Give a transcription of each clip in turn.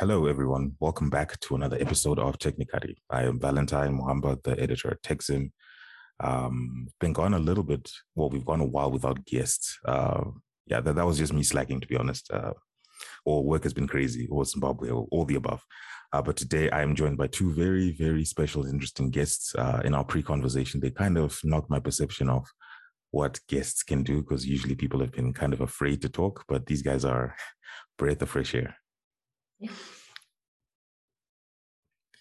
Hello, everyone. Welcome back to another episode of Technically. I am Valentine Muhammad, the editor at TechZim. Um, been gone a little bit. Well, we've gone a while without guests. Uh, yeah, that, that was just me slacking, to be honest. Uh, or work has been crazy, or Zimbabwe, or all the above. Uh, but today I am joined by two very, very special, interesting guests. Uh, in our pre-conversation, they kind of knocked my perception of what guests can do because usually people have been kind of afraid to talk, but these guys are breath of fresh air.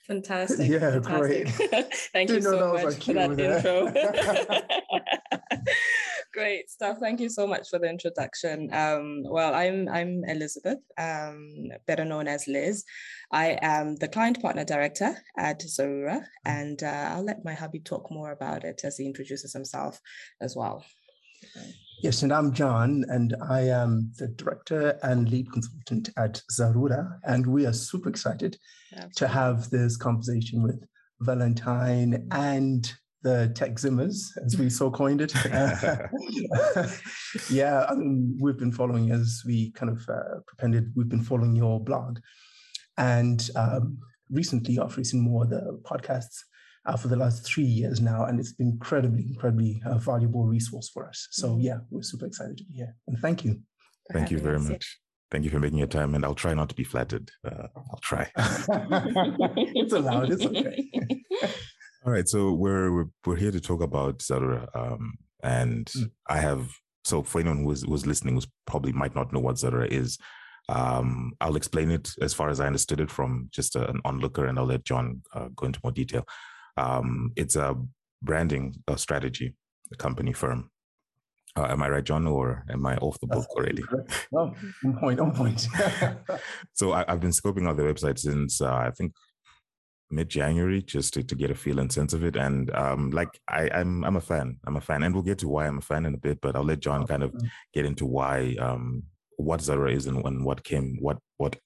Fantastic. Yeah, Fantastic. great. Thank you so much for that there. intro. great stuff. Thank you so much for the introduction. Um, well, I'm I'm Elizabeth, um, better known as Liz. I am the client partner director at Zarura, and uh, I'll let my hubby talk more about it as he introduces himself as well. Yes, and I'm John, and I am the director and lead consultant at Zarura. And we are super excited to have this conversation with Valentine and the tech zimmers, as we so coined it. yeah, I mean, we've been following as we kind of uh, propended, we've been following your blog. And um, recently, after recent more the podcasts uh, for the last three years now, and it's been incredibly, incredibly uh, valuable resource for us. So yeah, we're super excited to be here, and thank you. Thank you very us, yeah. much. Thank you for making your time, and I'll try not to be flattered. Uh, I'll try. it's allowed. It's okay. All right, so we're we're, we're here to talk about Zarura, um, and Mm. I have so for anyone who was was listening, who's probably might not know what Zarura is, um, I'll explain it as far as I understood it from just a, an onlooker, and I'll let John uh, go into more detail. Um, it's a branding uh strategy company firm. Uh, am I right, John, or am I off the book already? No, on point. On point. So I, I've been scoping out the website since uh, I think mid January just to, to get a feel and sense of it. And um, like I, I'm I'm a fan. I'm a fan, and we'll get to why I'm a fan in a bit. But I'll let John kind of get into why um, what Zara is and, and what came what what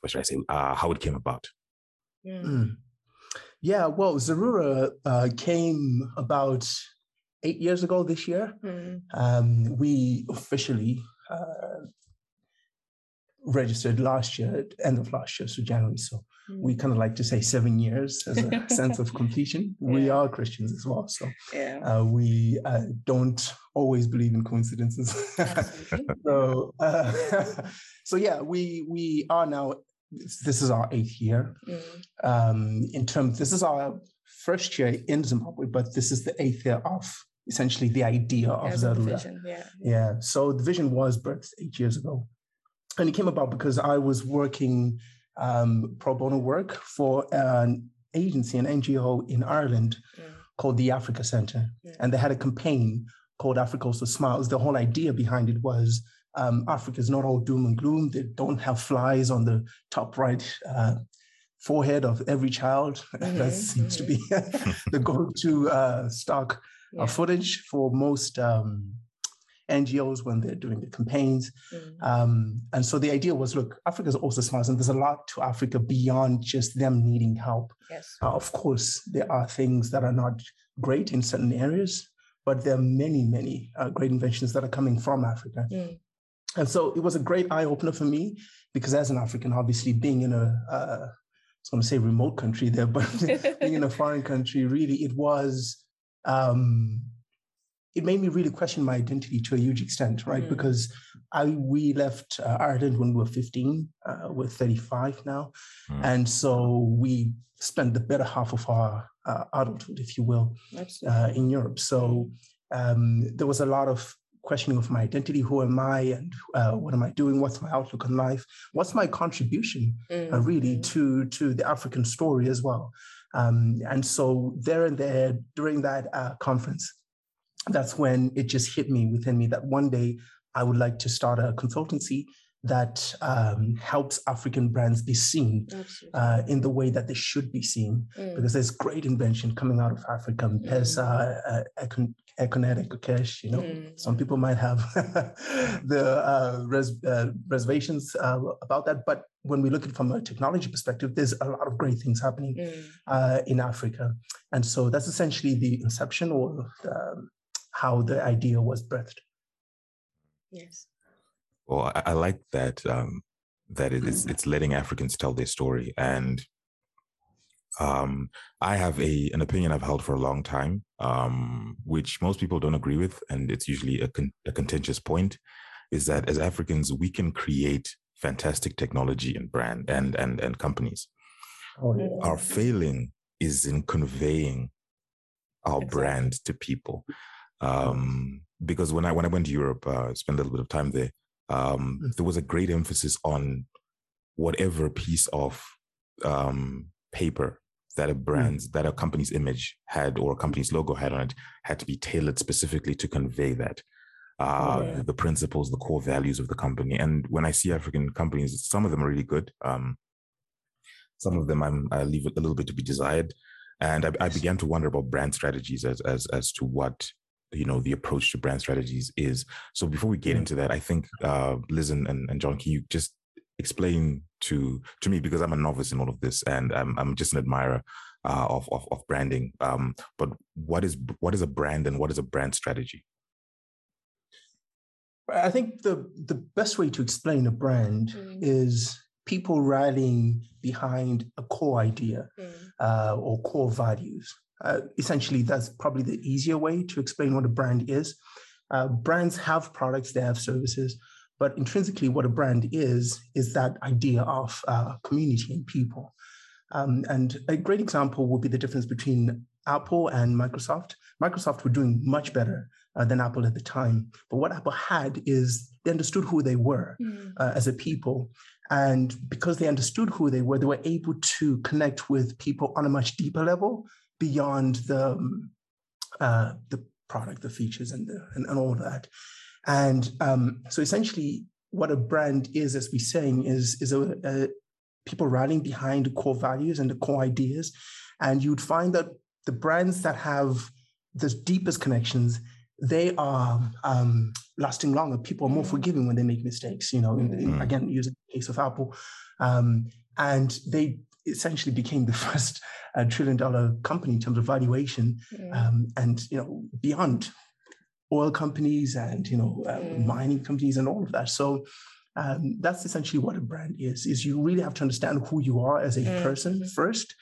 what should I say uh, how it came about. Mm. Mm. Yeah, well, Zarura uh, came about eight years ago this year. Mm. Um, we officially uh, registered last year, end of last year, so January. So we Mm. kind of like to say seven years as a sense of completion. We are Christians as well, so yeah. uh, we uh, don't always believe in coincidences. So, uh, so yeah, we we are now. This is our eighth year. Mm. Um, in terms, this is our first year in Zimbabwe, but this is the eighth year of essentially the idea of a Zarura. yeah. Yeah. So the vision was birthed eight years ago. And it came about because I was working um, pro bono work for an agency, an NGO in Ireland Mm. called the Africa Center. Yeah. And they had a campaign called Africa Also Smiles. The whole idea behind it was um, Africa is not all doom and gloom. They don't have flies on the top right uh, forehead of every child. that Mhm, seems to be the go-to uh, stock Yeah. uh, footage for most um, NGOs when they're doing the campaigns. Mm. Um, and so the idea was, look, Africa is also smart, and there's a lot to Africa beyond just them needing help. Yes. Uh, of course, there are things that are not great in certain areas, but there are many, many uh, great inventions that are coming from Africa. Mm. And so it was a great eye opener for me because as an African, obviously being in a, uh, I was going to say remote country there, but being in a foreign country, really, it was, um, it made me really question my identity to a huge extent, right? Mm. Because I we left uh, Ireland when we were 15, uh, we're 35 now. Mm. And so we spent the better half of our uh, adulthood, if you will, uh, in Europe. So um, there was a lot of questioning of my identity. Who am I? And uh, what am I doing? What's my outlook on life? What's my contribution, uh, Mm, really, mm. to to the African story as well? Um, and so there and there during that uh, conference, that's when it just hit me within me that one day I would like to start a consultancy that um, helps African brands be seen uh, in the way that they should be seen Mm. because there's great invention coming out of Africa, M-Pesa, uh, Econ- Econetic Cash, you know. Mm. Some people might have the uh, res- uh, reservations uh, about that, but when we look at it from a technology perspective, there's a lot of great things happening Mm. uh, in Africa, and so that's essentially the inception or um, how the idea was birthed. Yes. Well, I, I like that um, that it is it's letting Africans tell their story. And um, I have a an opinion I've held for a long time, um, which most people don't agree with, and it's usually a, con- a contentious point, is that as Africans we can create fantastic technology and brand and and and companies. Oh, yeah. Our failing is in conveying our exactly. brand to people. Um, because when I when I went to Europe, uh, spent a little bit of time there. Um, mm. There was a great emphasis on whatever piece of um, paper that a mm. brand's mm. that a company's image had or a company's logo had on it had to be tailored specifically to convey that uh, oh, yeah. the principles, the core values of the company. And when I see African companies, some of them are really good. Um, some of them I'm, I leave a little bit to be desired. And I, I, began to wonder about brand strategies as, as, as to what, you know, the approach to brand strategies is. So before we get into that, I think uh, Liz and, and John, can you just explain to to me because I'm a novice in all of this and I'm, I'm just an admirer uh, of, of, of branding. Um, but what is what is a brand and what is a brand strategy? I think the the best way to explain a brand mm. is people rallying behind a core idea mm. uh, or core values. Uh, essentially, that's probably the easier way to explain what a brand is. Uh, brands have products, they have services, but intrinsically, what a brand is is that idea of uh, community and people. Um, and a great example would be the difference between Apple and Microsoft. Microsoft were doing much better uh, than Apple at the time. But what Apple had is they understood who they were mm. uh, as a people. And because they understood who they were, they were able to connect with people on a much deeper level beyond the, um, uh, the product, the features, and, the, and, and all of that. And um, so essentially, what a brand is, as we're saying, is, is a, a people rallying behind the core values and the core ideas. And you'd find that the brands that have the deepest connections they are um, lasting longer. People are more mm. forgiving when they make mistakes. You know, in, in, mm. again, using the case of Apple, um, and they essentially became the first uh, trillion dollar company in terms of valuation, mm. um, and you know, beyond oil companies and you know uh, mm. mining companies and all of that. So. Um, that's essentially what a brand is is you really have to understand who you are as a mm. person mm-hmm. first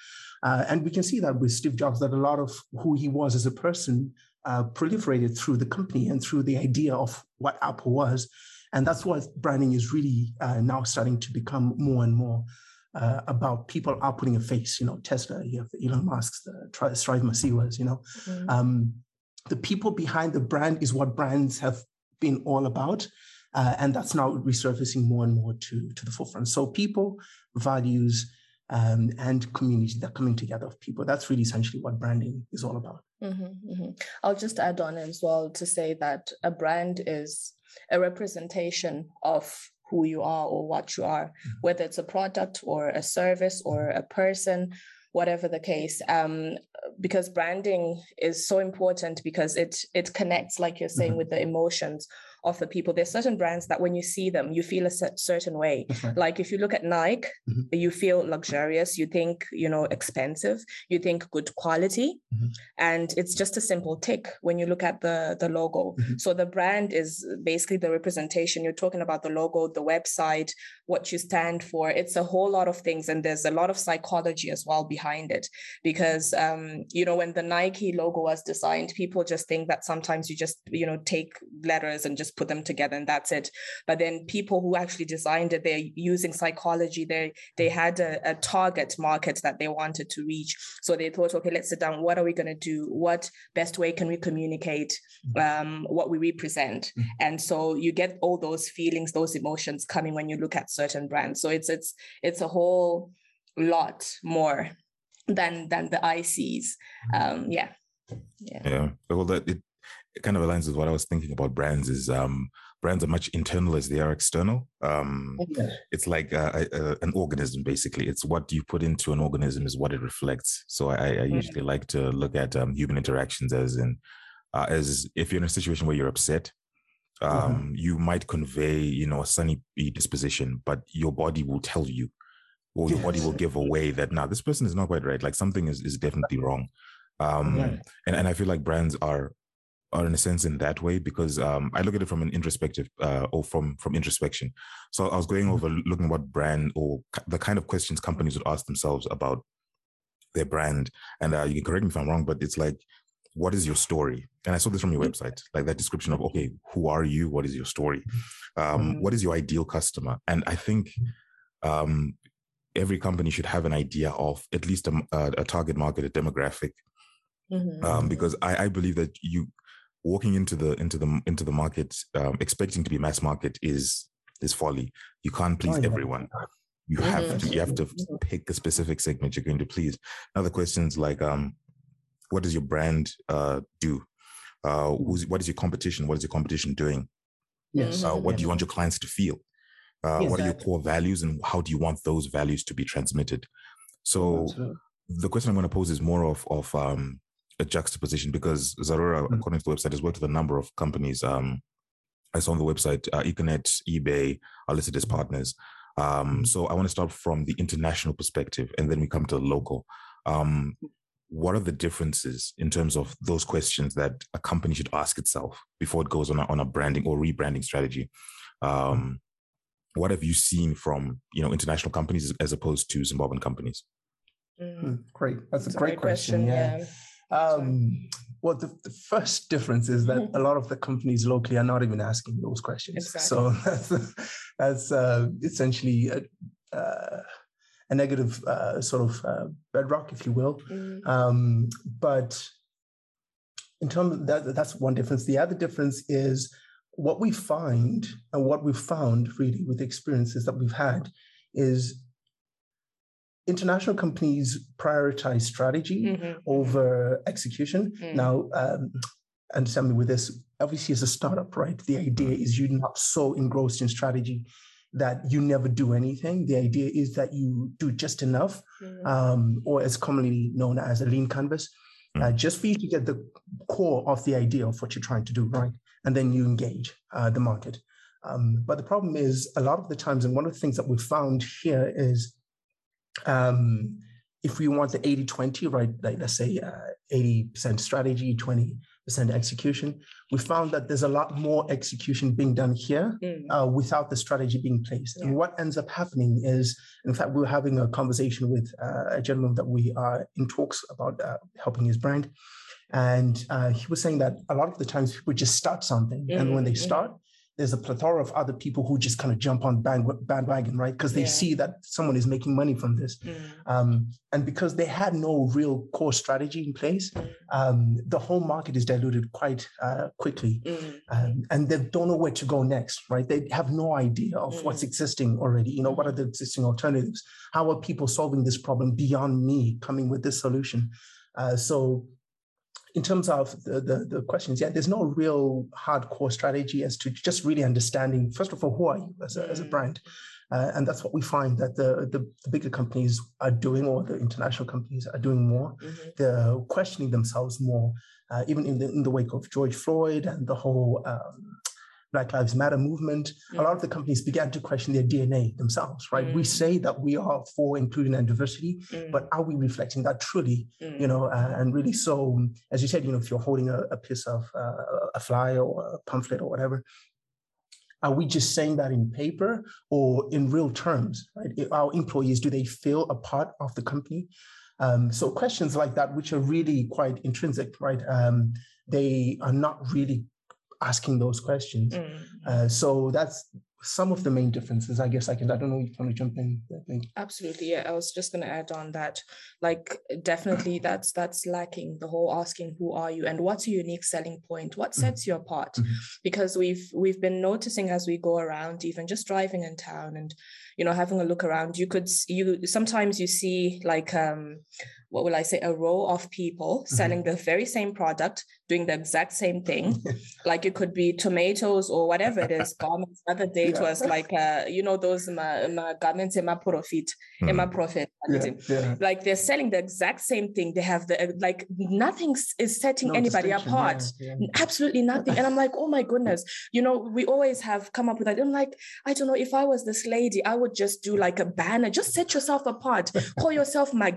uh, and we can see that with Steve Jobs, that a lot of who he was as a person uh, proliferated through the company and through the idea of what Apple was. And that's what branding is really uh, now starting to become more and more uh, about people are putting a face. You know, Tesla, you have Elon Musk, the Strive Masiyiwas, you know. Mm-hmm. Um, the people behind the brand is what brands have been all about. Uh, and that's now resurfacing more and more to, to the forefront. So people, values, um, and community that coming together of people. That's really essentially what branding is all about. Mm-hmm, mm-hmm. I'll just add on as well to say that a brand is a representation of who you are or what you are, mm-hmm. whether it's a product or a service or a person, whatever the case. Um, because branding is so important because it it connects, like you're saying, mm-hmm. with the emotions of the people. There's certain brands that when you see them, you feel a certain way. Right. Like if you look at Nike, mm-hmm. you feel luxurious, you think, you know, expensive, you think good quality. Mm-hmm. And it's just a simple tick when you look at the, the logo. Mm-hmm. So the brand is basically the representation. You're talking about the logo, the website, what you stand for. It's a whole lot of things. And there's a lot of psychology as well behind it. Because, um, you know, when the Nike logo was designed, people just think that sometimes you just, you know, take letters and just put them together and that's it. But then people who actually designed it, they're using psychology. They they had a, a target market that they wanted to reach. So they thought, okay, let's sit down. What are we going to do? What best way can we communicate mm-hmm. um, what we represent? Mm-hmm. And so you get all those feelings, those emotions coming when you look at certain brands. So it's it's it's a whole lot more than than the eye sees. Mm-hmm. Um, yeah. Yeah. Yeah. Well, that it it kind of aligns with what I was thinking about brands is um, brands are much internal as they are external. Um, okay. It's like a, a, an organism, basically. It's what you put into an organism is what it reflects. So I, I mm-hmm. usually like to look at um, human interactions as in, uh, as if you're in a situation where you're upset, um, mm-hmm. you might convey, you know, a sunny disposition, but your body will tell you, or your body will give away that now this person is not quite right. Like something is, is definitely wrong. Um, and, and I feel like brands are are in a sense in that way because um, I look at it from an introspective uh, or from from introspection. So I was going over looking what brand or the kind of questions companies would ask themselves about their brand. And uh, you can correct me if I'm wrong, but it's like, what is your story? And I saw this from your website, like that description of okay, who are you? What is your story? Um, mm-hmm. what is your ideal customer? And I think um, every company should have an idea of at least a, a target market, a demographic, mm-hmm. um, because I, I, believe that you walking into the into the into the market um, expecting to be mass market is is folly. You can't please oh, yeah. everyone. You have mm-hmm. to you have to mm-hmm. pick a specific segment you're going to please. Other questions like um, what does your brand uh, do? Uh, what is your competition? What is your competition doing? Yes. Uh, what do you want your clients to feel? Uh, exactly. What are your core values, and how do you want those values to be transmitted? So, the question I'm going to pose is more of of um, a juxtaposition because Zarura, mm-hmm. according to the website, has worked with a number of companies. Um, I saw on the website, uh, Econet, eBay are listed as partners. Um, mm-hmm. so I want to start from the international perspective, and then we come to the local. Um, what are the differences in terms of those questions that a company should ask itself before it goes on a, on a branding or rebranding strategy? Um, what have you seen from you know international companies as opposed to Zimbabwean companies? Mm. Great, that's a, great, great, question. question yeah. yeah. Um, well, the, the, first difference is that a lot of the companies locally are not even asking those questions. Exactly. So that's that's uh, essentially a, uh, a negative uh, sort of uh, bedrock, if you will. Mm. Um, but in terms of that, that's one difference. The other difference is what we find and what we've found really with the experiences that we've had is international companies prioritize strategy mm-hmm. over execution. Mm. Now, um, understand me with this, obviously, as a startup, right? The idea is you're not so engrossed in strategy that you never do anything. The idea is that you do just enough, mm. um, or as commonly known as a lean canvas, mm. uh, just for you to get the core of the idea of what you're trying to do, right? And then you engage uh, the market. Um, but the problem is, a lot of the times, and one of the things that we've found here is um, if we want the 80 20, right, like let's say uh, 80% strategy, 20% execution, we found that there's a lot more execution being done here mm. uh, without the strategy being placed. Yeah. And what ends up happening is, in fact, we were having a conversation with uh, a gentleman that we are in talks about uh, helping his brand. And uh, he was saying that a lot of the times people just start something. Mm. And when they mm-hmm. start, there's a plethora of other people who just kind of jump on band, bandwagon, right? Because they yeah. see that someone is making money from this. Mm. Um, and because they had no real core strategy in place, mm. um, the whole market is diluted quite uh, quickly. Mm. Um, and they don't know where to go next, right? They have no idea of what's mm. existing already. You know, what are the existing alternatives? How are people solving this problem beyond me coming with this solution? Uh, so in terms of the, the, the, questions, yeah, there's no real hardcore strategy as to just really understanding, first of all, who are you as a, as a mm. brand? Uh, and that's what we find that the, the, the, bigger companies are doing, or the international companies are doing more. Mm-hmm. They're questioning themselves more, uh, even in the, in the wake of George Floyd and the whole um, Black Lives Matter movement, mm. a lot of the companies began to question their DNA themselves, right? Mm. We say that we are for inclusion and diversity, mm. but are we reflecting that truly, mm. you know? Uh, and really, so as you said, you know, if you're holding a, a piece of uh, a fly or a pamphlet or whatever, are we just saying that in paper or in real terms, right? Our employees, do they feel a part of the company? Um, so questions like that, which are really quite intrinsic, right? Um, they are not really asking those questions. Mm. Uh, so that's some of the main differences. I guess I can. I don't know if you want to jump in. Absolutely, yeah. I was just going to add on that. Like, definitely, that's that's lacking. The whole asking, "Who are you?" and what's your unique selling point? What mm-hmm. sets mm-hmm. you apart? Mm-hmm. Because we've we've been noticing as we go around, even just driving in town and you know having a look around, you could you sometimes you see like um what will I say, a row of people mm-hmm. selling the very same product, doing the exact same thing. like it could be tomatoes or whatever it is, garments. Another day yeah. it was like, uh, you know, those my, my garments in my profit, mm. in my profit. Yeah. Yeah. Like they're selling the exact same thing. They have the, like nothing is setting no anybody apart. Absolutely nothing. And I'm like, oh my goodness, you know, we always have come up with that. I'm like, I don't know, if I was this lady, I would just do like a banner, just set yourself apart, call yourself my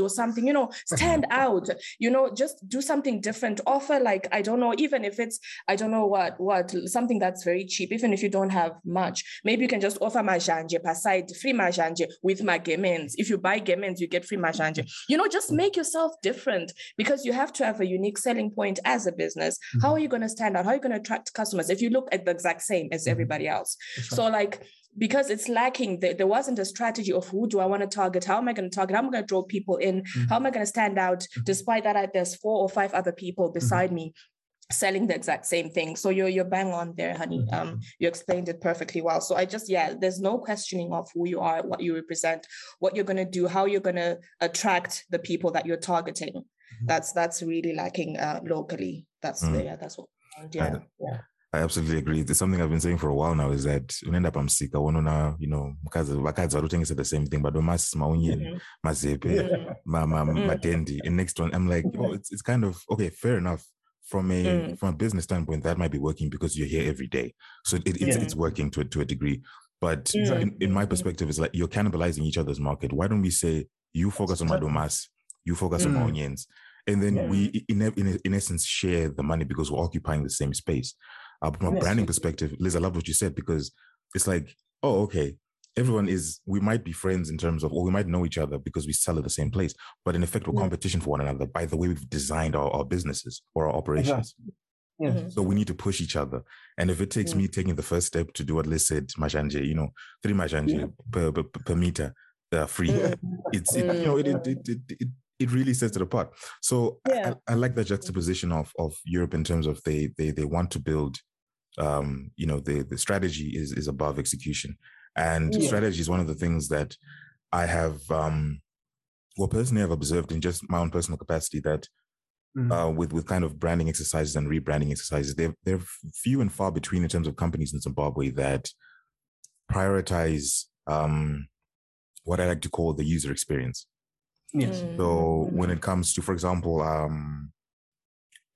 or something something, you know, stand out, you know, just do something different. Offer like, I don't know, even if it's, I don't know what, what, something that's very cheap, even if you don't have much, maybe you can just offer majanje per side, free majanje with my gemens. If you buy gemens, you get free majanje. You know, just make yourself different because you have to have a unique selling point as a business. Mm-hmm. How are you going to stand out? How are you going to attract customers if you look at the exact same as mm-hmm. everybody else? Right. So like because it's lacking there, there wasn't a strategy of who do i want to target how am i going to target how am i going to draw people in mm-hmm. how am i going to stand out mm-hmm. despite that there's four or five other people mm-hmm. beside mm-hmm. me selling the exact same thing so you're you're bang on there honey mm-hmm. um you explained it perfectly well so i just yeah there's no questioning of who you are what you represent what you're going to do how you're going to attract the people that you're targeting that's that's really lacking uh, locally that's mm. yeah that's what yeah, yeah I absolutely agree. It's something I've been saying for a while now is that when end up I'm sick, I want to unoona you know mukadzi vakadzi vari kutengesa the same thing but maunyeni mm-hmm. mazepe mm-hmm. matendi and next one i'm like oh it's, it's kind of okay fair enough from a mm. from a business standpoint that might be working because you're here every day so it, it's, yeah. it's working to, to a degree but mm. in, in, my perspective it's like you're cannibalizing each other's market why don't we say you focus on madomas you focus mm. on onions and then yeah. we in, in, in essence share the money because we're occupying the same space uh, from a branding perspective, Liz, I love what you said because it's like, oh, okay, everyone is, we might be friends in terms of, or we might know each other because we sell at the same place, but in effect, we're yeah. competition for one another by the way we've designed our, our businesses or our operations. Yeah. Mm-hmm. So we need to push each other. And if it takes yeah. me taking the first step to do what Liz said, Majanje, you know, three Majanje yeah. per, per, per, meter, uh, free, it's, it, you know, it, it, it, it, it really sets it apart. So I, I, like the juxtaposition of, of Europe in terms of they, they, they want to build um, you know, the the strategy is is above execution, and yeah. strategy is one of the things that I have, um, well, personally, I've observed in just my own personal capacity that. Mm-hmm. Uh, with with kind of branding exercises and rebranding exercises, they're they're few and far between in terms of companies in Zimbabwe that prioritize um, what I like to call the user experience. Yes. Mm-hmm. So when it comes to, for example, um,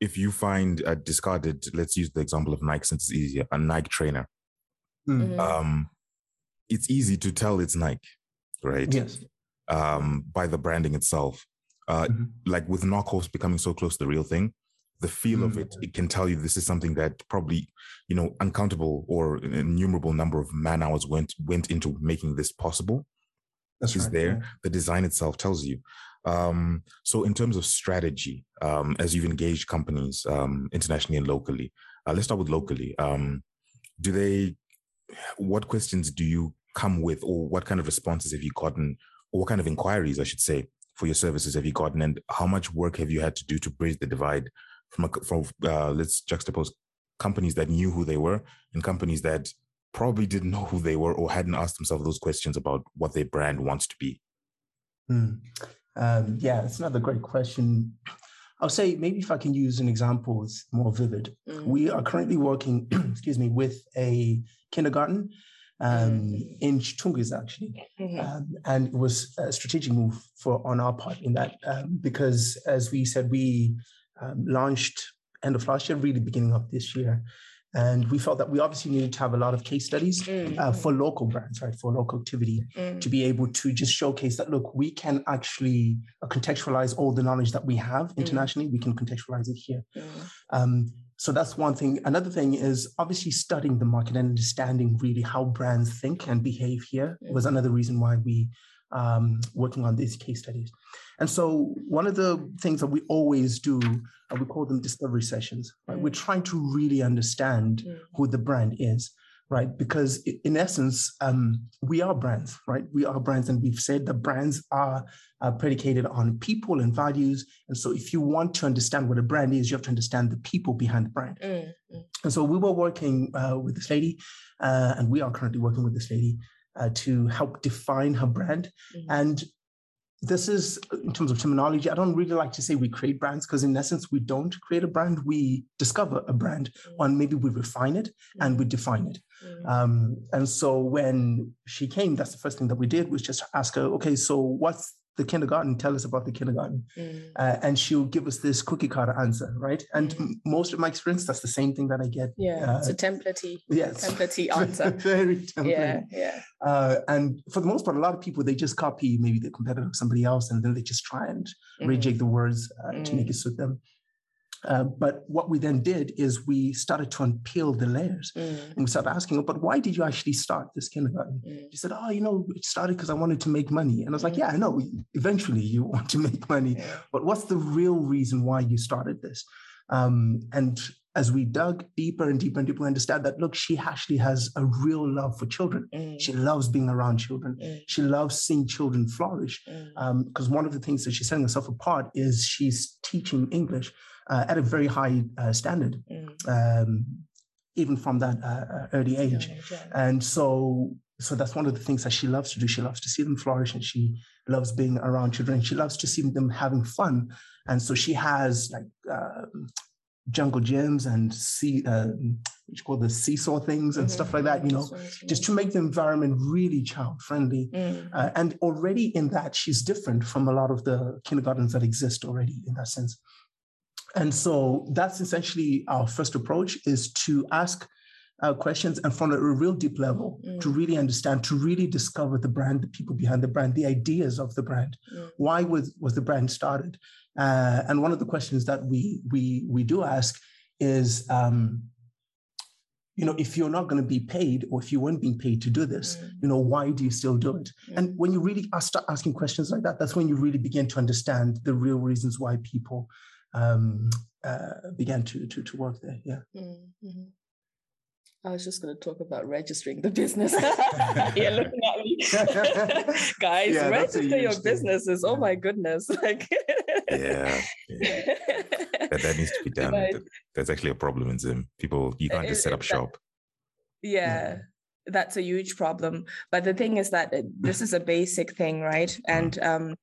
if you find a discarded, let's use the example of Nike since it's easier, a Nike trainer, hmm. mm-hmm. um, it's easy to tell it's Nike, right? Yes. Um, by the branding itself. Uh, mm-hmm. Like with knockoffs becoming so close to the real thing, the feel mm-hmm. of it, it can tell you this is something that probably, you know, uncountable or an innumerable number of man hours went went into making this possible. That's is right, there. Yeah. The design itself tells you. Um, so, in terms of strategy, um, as you've engaged companies um, internationally and locally, uh, let's start with locally. Um, do they? What questions do you come with, or what kind of responses have you gotten, or what kind of inquiries, I should say, for your services have you gotten, and how much work have you had to do to bridge the divide from a, from uh, let's juxtapose companies that knew who they were and companies that probably didn't know who they were or hadn't asked themselves those questions about what their brand wants to be. Hmm. Um, yeah, it's another great question. I'll say maybe if I can use an example, it's more vivid. Mm-hmm. We are currently working, excuse me, with a kindergarten um, mm-hmm. in Chitungwiza actually, mm-hmm. um, and it was a strategic move for on our part in that um, because, as we said, we um, launched end of last year, really beginning of this year, and we felt that we obviously needed to have a lot of case studies mm. uh, for local brands, right? For local activity mm. to be able to just showcase that, look, we can actually uh, contextualize all the knowledge that we have mm. internationally. We can contextualize it here. Mm. Um, so that's one thing. Another thing is obviously studying the market and understanding really how brands think and behave here was mm. another reason why we um, working on these case studies. And so one of the things that we always do, we call them discovery sessions, right? Mm. We're trying to really understand mm. who the brand is, right? Because in essence, um, we are brands, right? We are brands, and we've said that brands are uh, predicated on people and values. And so if you want to understand what a brand is, you have to understand the people behind the brand. Mm. mm. And so we were working uh, with this lady, uh, and we are currently working with this lady uh, to help define her brand. Mm-hmm. And this is in terms of terminology. I don't really like to say we create brands because, in essence, we don't create a brand. We discover a brand, mm-hmm. and maybe we refine it and we mm-hmm. define it. Mm-hmm. Um, and so, when she came, that's the first thing that we did was just ask her, okay, so what's the kindergarten, tell us about the kindergarten. Mm. Uh, and she'll give us this cookie cutter answer, right? And mm. most of my experience, that's the same thing that I get. Yeah, uh, it's a templatey, yes. templatey answer. Very template. Yeah, yeah. Uh, and for the most part, a lot of people, they just copy maybe the competitor of somebody else, and then they just try and mm. reject the words uh, to make it mm. suit them. Uh, but what we then did is we started to unpeel the layers mm. and we started asking, but why did you actually start this kindergarten? Mm. She said, oh, you know, it started because I wanted to make money. And I was like, mm. yeah, I know, eventually you want to make money, but what's the real reason why you started this? Um, and as we dug deeper and deeper and deeper, we understand that look, she actually has a real love for children. Mm. She loves being around children. Mm. She loves seeing children flourish. Because mm. um, one of the things that she's setting herself apart is she's teaching English uh, at a very high uh, standard, mm. um, even from that uh, early age. Yeah. And so, so that's one of the things that she loves to do. She loves to see them flourish, and she loves being around children. She loves to see them having fun. And so she has like um, jungle gyms and see uh, what you call the seesaw things and mm-hmm. stuff like that you know just to make the environment really child friendly mm. uh, and already in that she's different from a lot of the kindergartens that exist already in that sense and so that's essentially our first approach is to ask uh, questions and from a real deep level mm. to really understand, to really discover the brand, the people behind the brand, the ideas of the brand. Mm. Why was, was the brand started? Uh, and one of the questions that we we we do ask is, um, you know, if you're not going to be paid or if you weren't being paid to do this, mm. you know, why do you still do it? Mm. And when you really start asking questions like that, that's when you really begin to understand the real reasons why people um, uh, began to, to, to work there. Yeah. Mm-hmm. I was just going to talk about registering the business. You're looking at me, guys. Yeah, register your thing. businesses. Oh my goodness! Like, yeah, yeah. That, that, needs to be done. But, That's actually a problem in Zim. People, you can't just set up shop. yeah. yeah that's a huge problem but the thing is that this is a basic thing right mm. and um,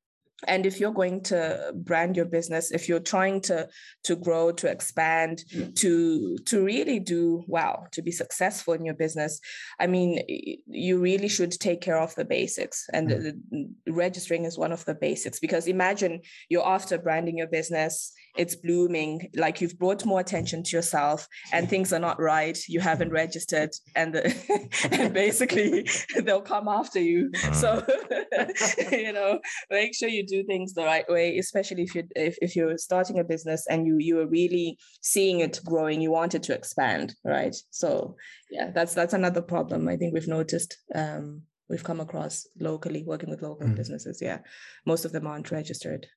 and if you're going to brand your business if you're trying to to grow to expand to to really do well to be successful in your business i mean you really should take care of the basics. And the, hmm. the registering is one of the basics. Because imagine you're after branding your business it's blooming. Like you've brought more attention to yourself and things are not right. You haven't registered and the, and basically they'll come after you. Mm. so you know make sure you do things the right way especially if you if, if you're starting a business and you you are really seeing it growing you want it to expand right? So yeah that's that's another problem i think we've noticed um we've come across locally working with local mm. businesses. Yeah most of them aren't registered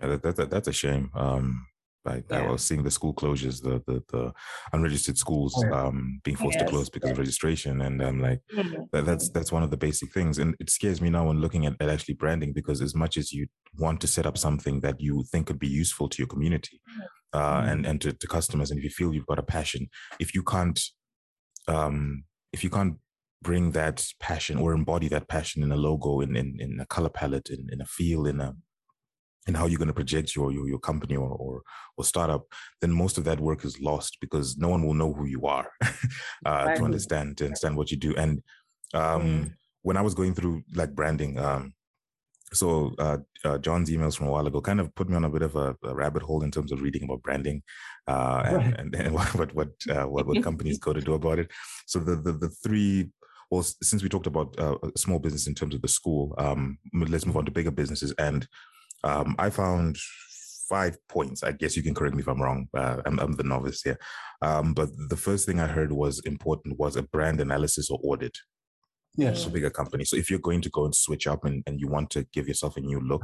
yeah, that, that, that's a shame. Um, like yeah. I was seeing the school closures, the the, the unregistered schools um, being forced yes. to close because of registration, and I'm like, mm-hmm. that, that's that's one of the basic things, and it scares me now when looking at, at actually branding because as much as you want to set up something that you think could be useful to your community, uh, mm-hmm. and and to, to customers, and if you feel you've got a passion, if you can't, um, if you can't bring that passion or embody that passion in a logo, in in, in a color palette, in, in a feel, in a and how you're going to project your, your, your company or, or, or startup, then most of that work is lost because no one will know who you are uh, to understand to understand what you do. And um, mm. when I was going through like branding, um, so uh, uh, John's emails from a while ago kind of put me on a bit of a, a rabbit hole in terms of reading about branding uh, and, right. and, and, what what uh, what, what companies go to do about it. So the the, the three well, since we talked about uh, small business in terms of the school, um, let's move on to bigger businesses. And um, I found five points. I guess you can correct me if I'm wrong. Uh, I'm, I'm, the novice here. Um, but the first thing I heard was important was a brand analysis or audit. Yeah. a bigger company. So if you're going to go and switch up and, and you want to give yourself a new look,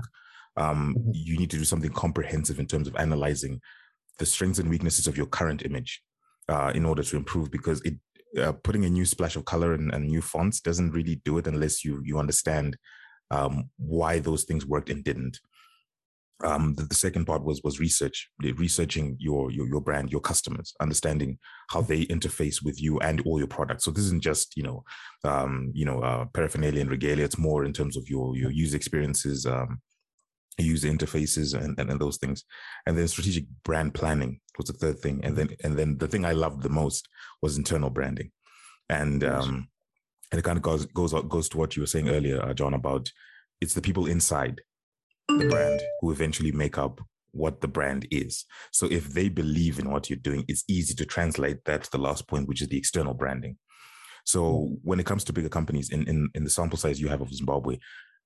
um, mm-hmm. you need to do something comprehensive in terms of analyzing the strengths and weaknesses of your current image uh, in order to improve because it uh, putting a new splash of color and, and, new fonts doesn't really do it unless you you understand um, why those things worked and didn't um, the, the, second part was was research, researching your, your your brand, your customers, understanding how they interface with you and all your products. So this isn't just you know, um, you know, uh, paraphernalia and regalia. It's more in terms of your your user experiences, um, user interfaces, and, and, and those things. And then strategic brand planning was the third thing. And then and then the thing I loved the most was internal branding, and um, and it kind of goes goes goes to what you were saying earlier, uh, John, about it's the people inside the brand who eventually make up what the brand is. So if they believe in what you're doing, it's easy to translate that to the last point, which is the external branding. So mm-hmm. when it comes to bigger companies in, in, in the sample size you have of Zimbabwe,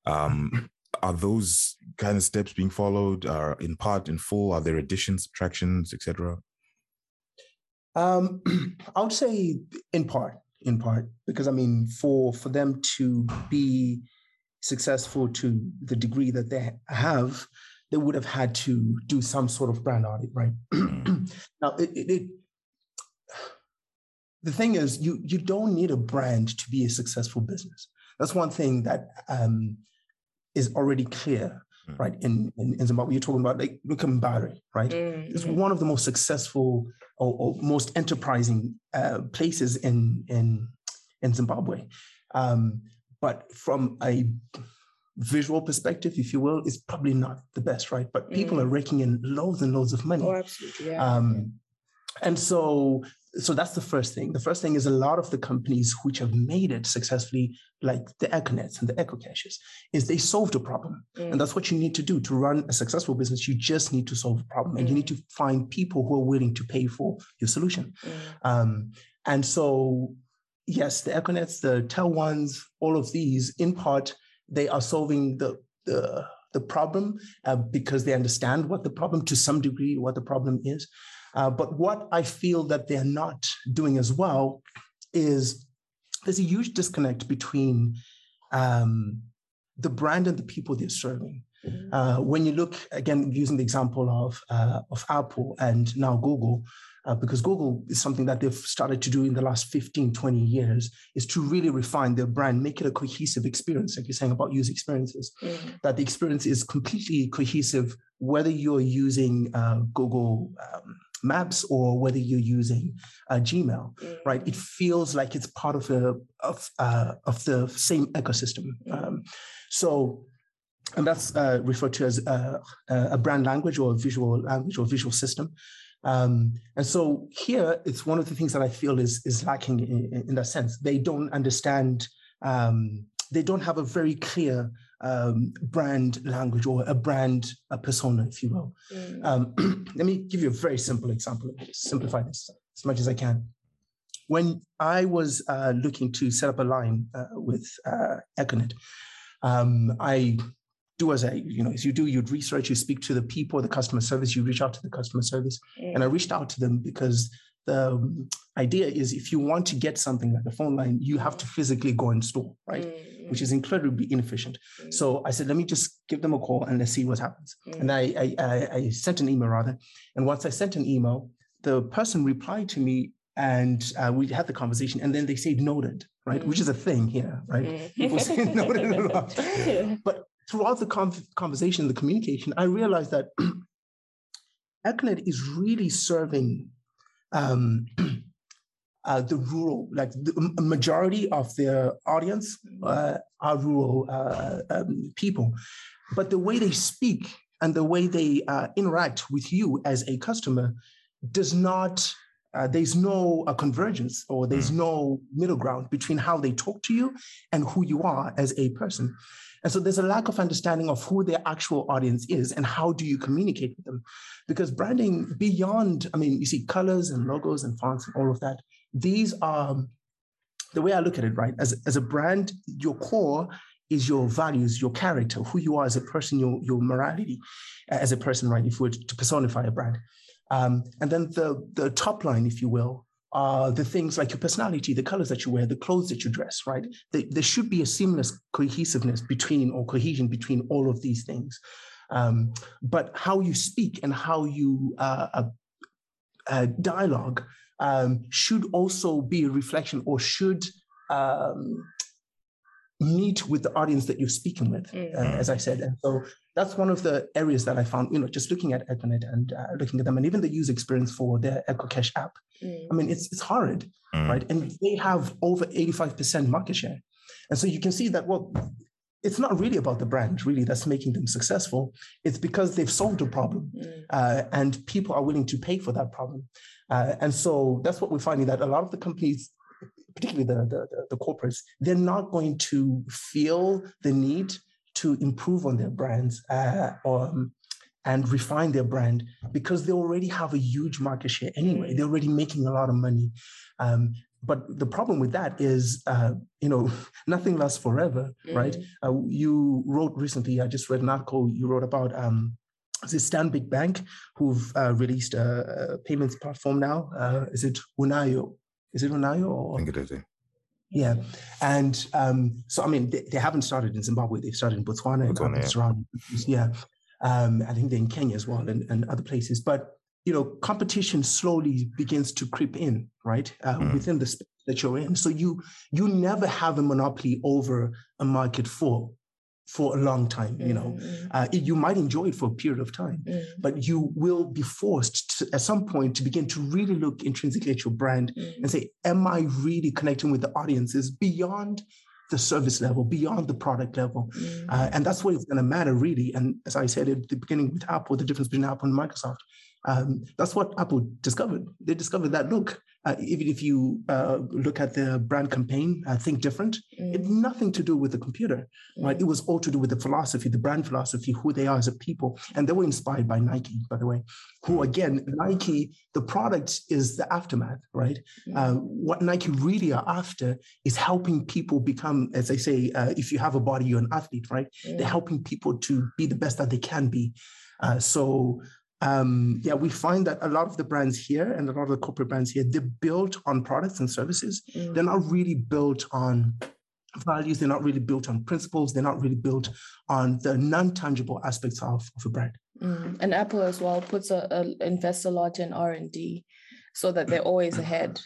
um, are those kind of steps being followed are in part in full are there additions subtractions etc um, i would say in part in part because i mean for for them to be successful to the degree that they have they would have had to do some sort of brand audit right now it, it, it the thing is you you don't need a brand to be a successful business that's one thing that um, is already clear, mm. right? In, in, in Zimbabwe, you're talking about like look at Mbare, right? Mm-hmm. It's one of the most successful or, or most enterprising uh, places in in in Zimbabwe. Um, but from a visual perspective, if you will, is probably not the best, right? But people mm. are raking in loads and loads of money. Oh, absolutely. Yeah. Um, and so so that's the first thing. The first thing is a lot of the companies which have made it successfully, like the Econets and the EcoCashes, is they solved a problem. Mm. And that's what you need to do to run a successful business. You just need to solve a problem mm. and you need mm. to find people who are willing to pay for your solution. Mm. Um, and so, yes, the Econets, the TelOnes, all of these, in part, they are solving the, the, the problem uh, because they understand what the problem to some degree, what the problem is. Uh, but what I feel that they're not doing as well is there's a huge disconnect between um, the brand and the people they're serving. Mm-hmm. Uh, when you look again, using the example of uh, of Apple and now Google, uh, because Google is something that they've started to do in the last 15, 20 years, is to really refine their brand, make it a cohesive experience, like you're saying about user experiences, mm-hmm. that the experience is completely cohesive, whether you're using uh, Google um, Maps or whether you're using uh, Gmail, mm. right? It feels like it's part of a of uh, of the same ecosystem. Mm. Um, so, and that's uh, referred to as a, a, brand language or a visual language or visual system. Um, and so here, it's one of the things that I feel is is lacking in, in that sense. They don't understand. Um, they don't have a very clear um, brand language or a brand a persona, if you will. Mm. Um, let me give you a very simple example. Simplify this as much as I can. When I was uh, looking to set up a line uh, with uh, Econet, um, I do as I, you know, as you do, you'd research, you speak to the people, the customer service, you reach out to the customer service. Mm. And I reached out to them because the um, idea is if you want to get something like a phone line, you have to physically go in store, right? Mm-hmm. Which is incredibly inefficient. Mm-hmm. So I said, let me just give them a call and let's see what happens. And I, I, I, I sent an email rather. And once I sent an email, the person replied to me and uh, we had the conversation and then they said noted, right? Which is a thing here, right? Mm. People say noted a lot. But throughout the conversation, the communication, I realized that Econet is really serving um, uh, the rural, like the majority of their audience uh, are rural uh, um, people, but the way they speak and the way they uh, interact with you as a customer does not. Uh, there's no uh, convergence or there's hmm. no middle ground between how they talk to you and who you are as a person. And so there's a lack of understanding of who their actual audience is and how do you communicate with them. Because branding beyond, I mean, you see colors and logos and fonts and all of that, these are the way I look at it, right? As, as a brand, your core is your values, your character, who you are as a person, your, your morality as a person, right? If we were to personify a brand. Um, and then the, the top line, if you will, are the things like your personality, the colors that you wear, the clothes that you dress, right? They, there should be a seamless cohesiveness between or cohesion between all of these things. Um, but how you speak and how you uh, uh, uh dialogue um, should also be a reflection or should um, meet with the audience that you're speaking with, mm. uh, as I said. And so that's one of the areas that I found, you know, just looking at Econet and uh, looking at them and even the user experience for their EcoCash app. Mm. I mean, it's, it's hard, mm. right? And they have over 85% market share. And so you can see that, well, it's not really about the brand, really, that's making them successful. It's because they've solved a problem mm. uh, and people are willing to pay for that problem. Uh, and so that's what we're finding that a lot of the companies particularly the, the, the corporates, they're not going to feel the need to improve on their brands uh, or, um, and refine their brand because they already have a huge market share anyway. Mm. They're already making a lot of money. Um, but the problem with that is, uh, you know, nothing lasts forever, mm. right? Uh, you wrote recently, I just read an article you wrote about um, this Stanbic Bank, who've uh, released a, a, payments platform now. Uh, is it Unayo? Is it Unayo? Or? I think it is. Yeah. And um, so, I mean, they, they, haven't started in Zimbabwe. They've started in Botswana, Botswana and yeah. surrounding Yeah. Um, I think they're in Kenya as well and, and other places. But, you know, competition slowly begins to creep in, right, uh, mm. within the space that you're in. So you you never have a monopoly over a market for for a long time you know mm-hmm. uh, you might enjoy it for a period of time mm. but you will be forced to, at some point to begin to really look intrinsically at your brand mm. and say am i really connecting with the audiences beyond the service level beyond the product level mm. uh, and that's what it's going to matter really and as i said at the beginning with apple the difference between apple and microsoft um, that's what Apple discovered. They discovered that look, uh, even if you uh, look at the brand campaign, uh, Think Different, mm. it had nothing to do with the computer, mm. right? It was all to do with the philosophy, the brand philosophy, who they are as a people. And they were inspired by Nike, by the way, who mm. again, Nike, the product is the aftermath, right? Mm. Uh, what Nike really are after is helping people become, as they say, uh, if you have a body, you're an athlete, right? They're mm. helping people to be the best that they can be. Uh, so um, yeah, we find that a lot of the brands here and a lot of the corporate brands here, they're built on products and services. Mm. They're not really built on values. They're not really built on principles. They're not really built on the non-tangible aspects of, of a brand. Mm. And Apple as well puts a, a invest a lot in R and D, so that they're always ahead.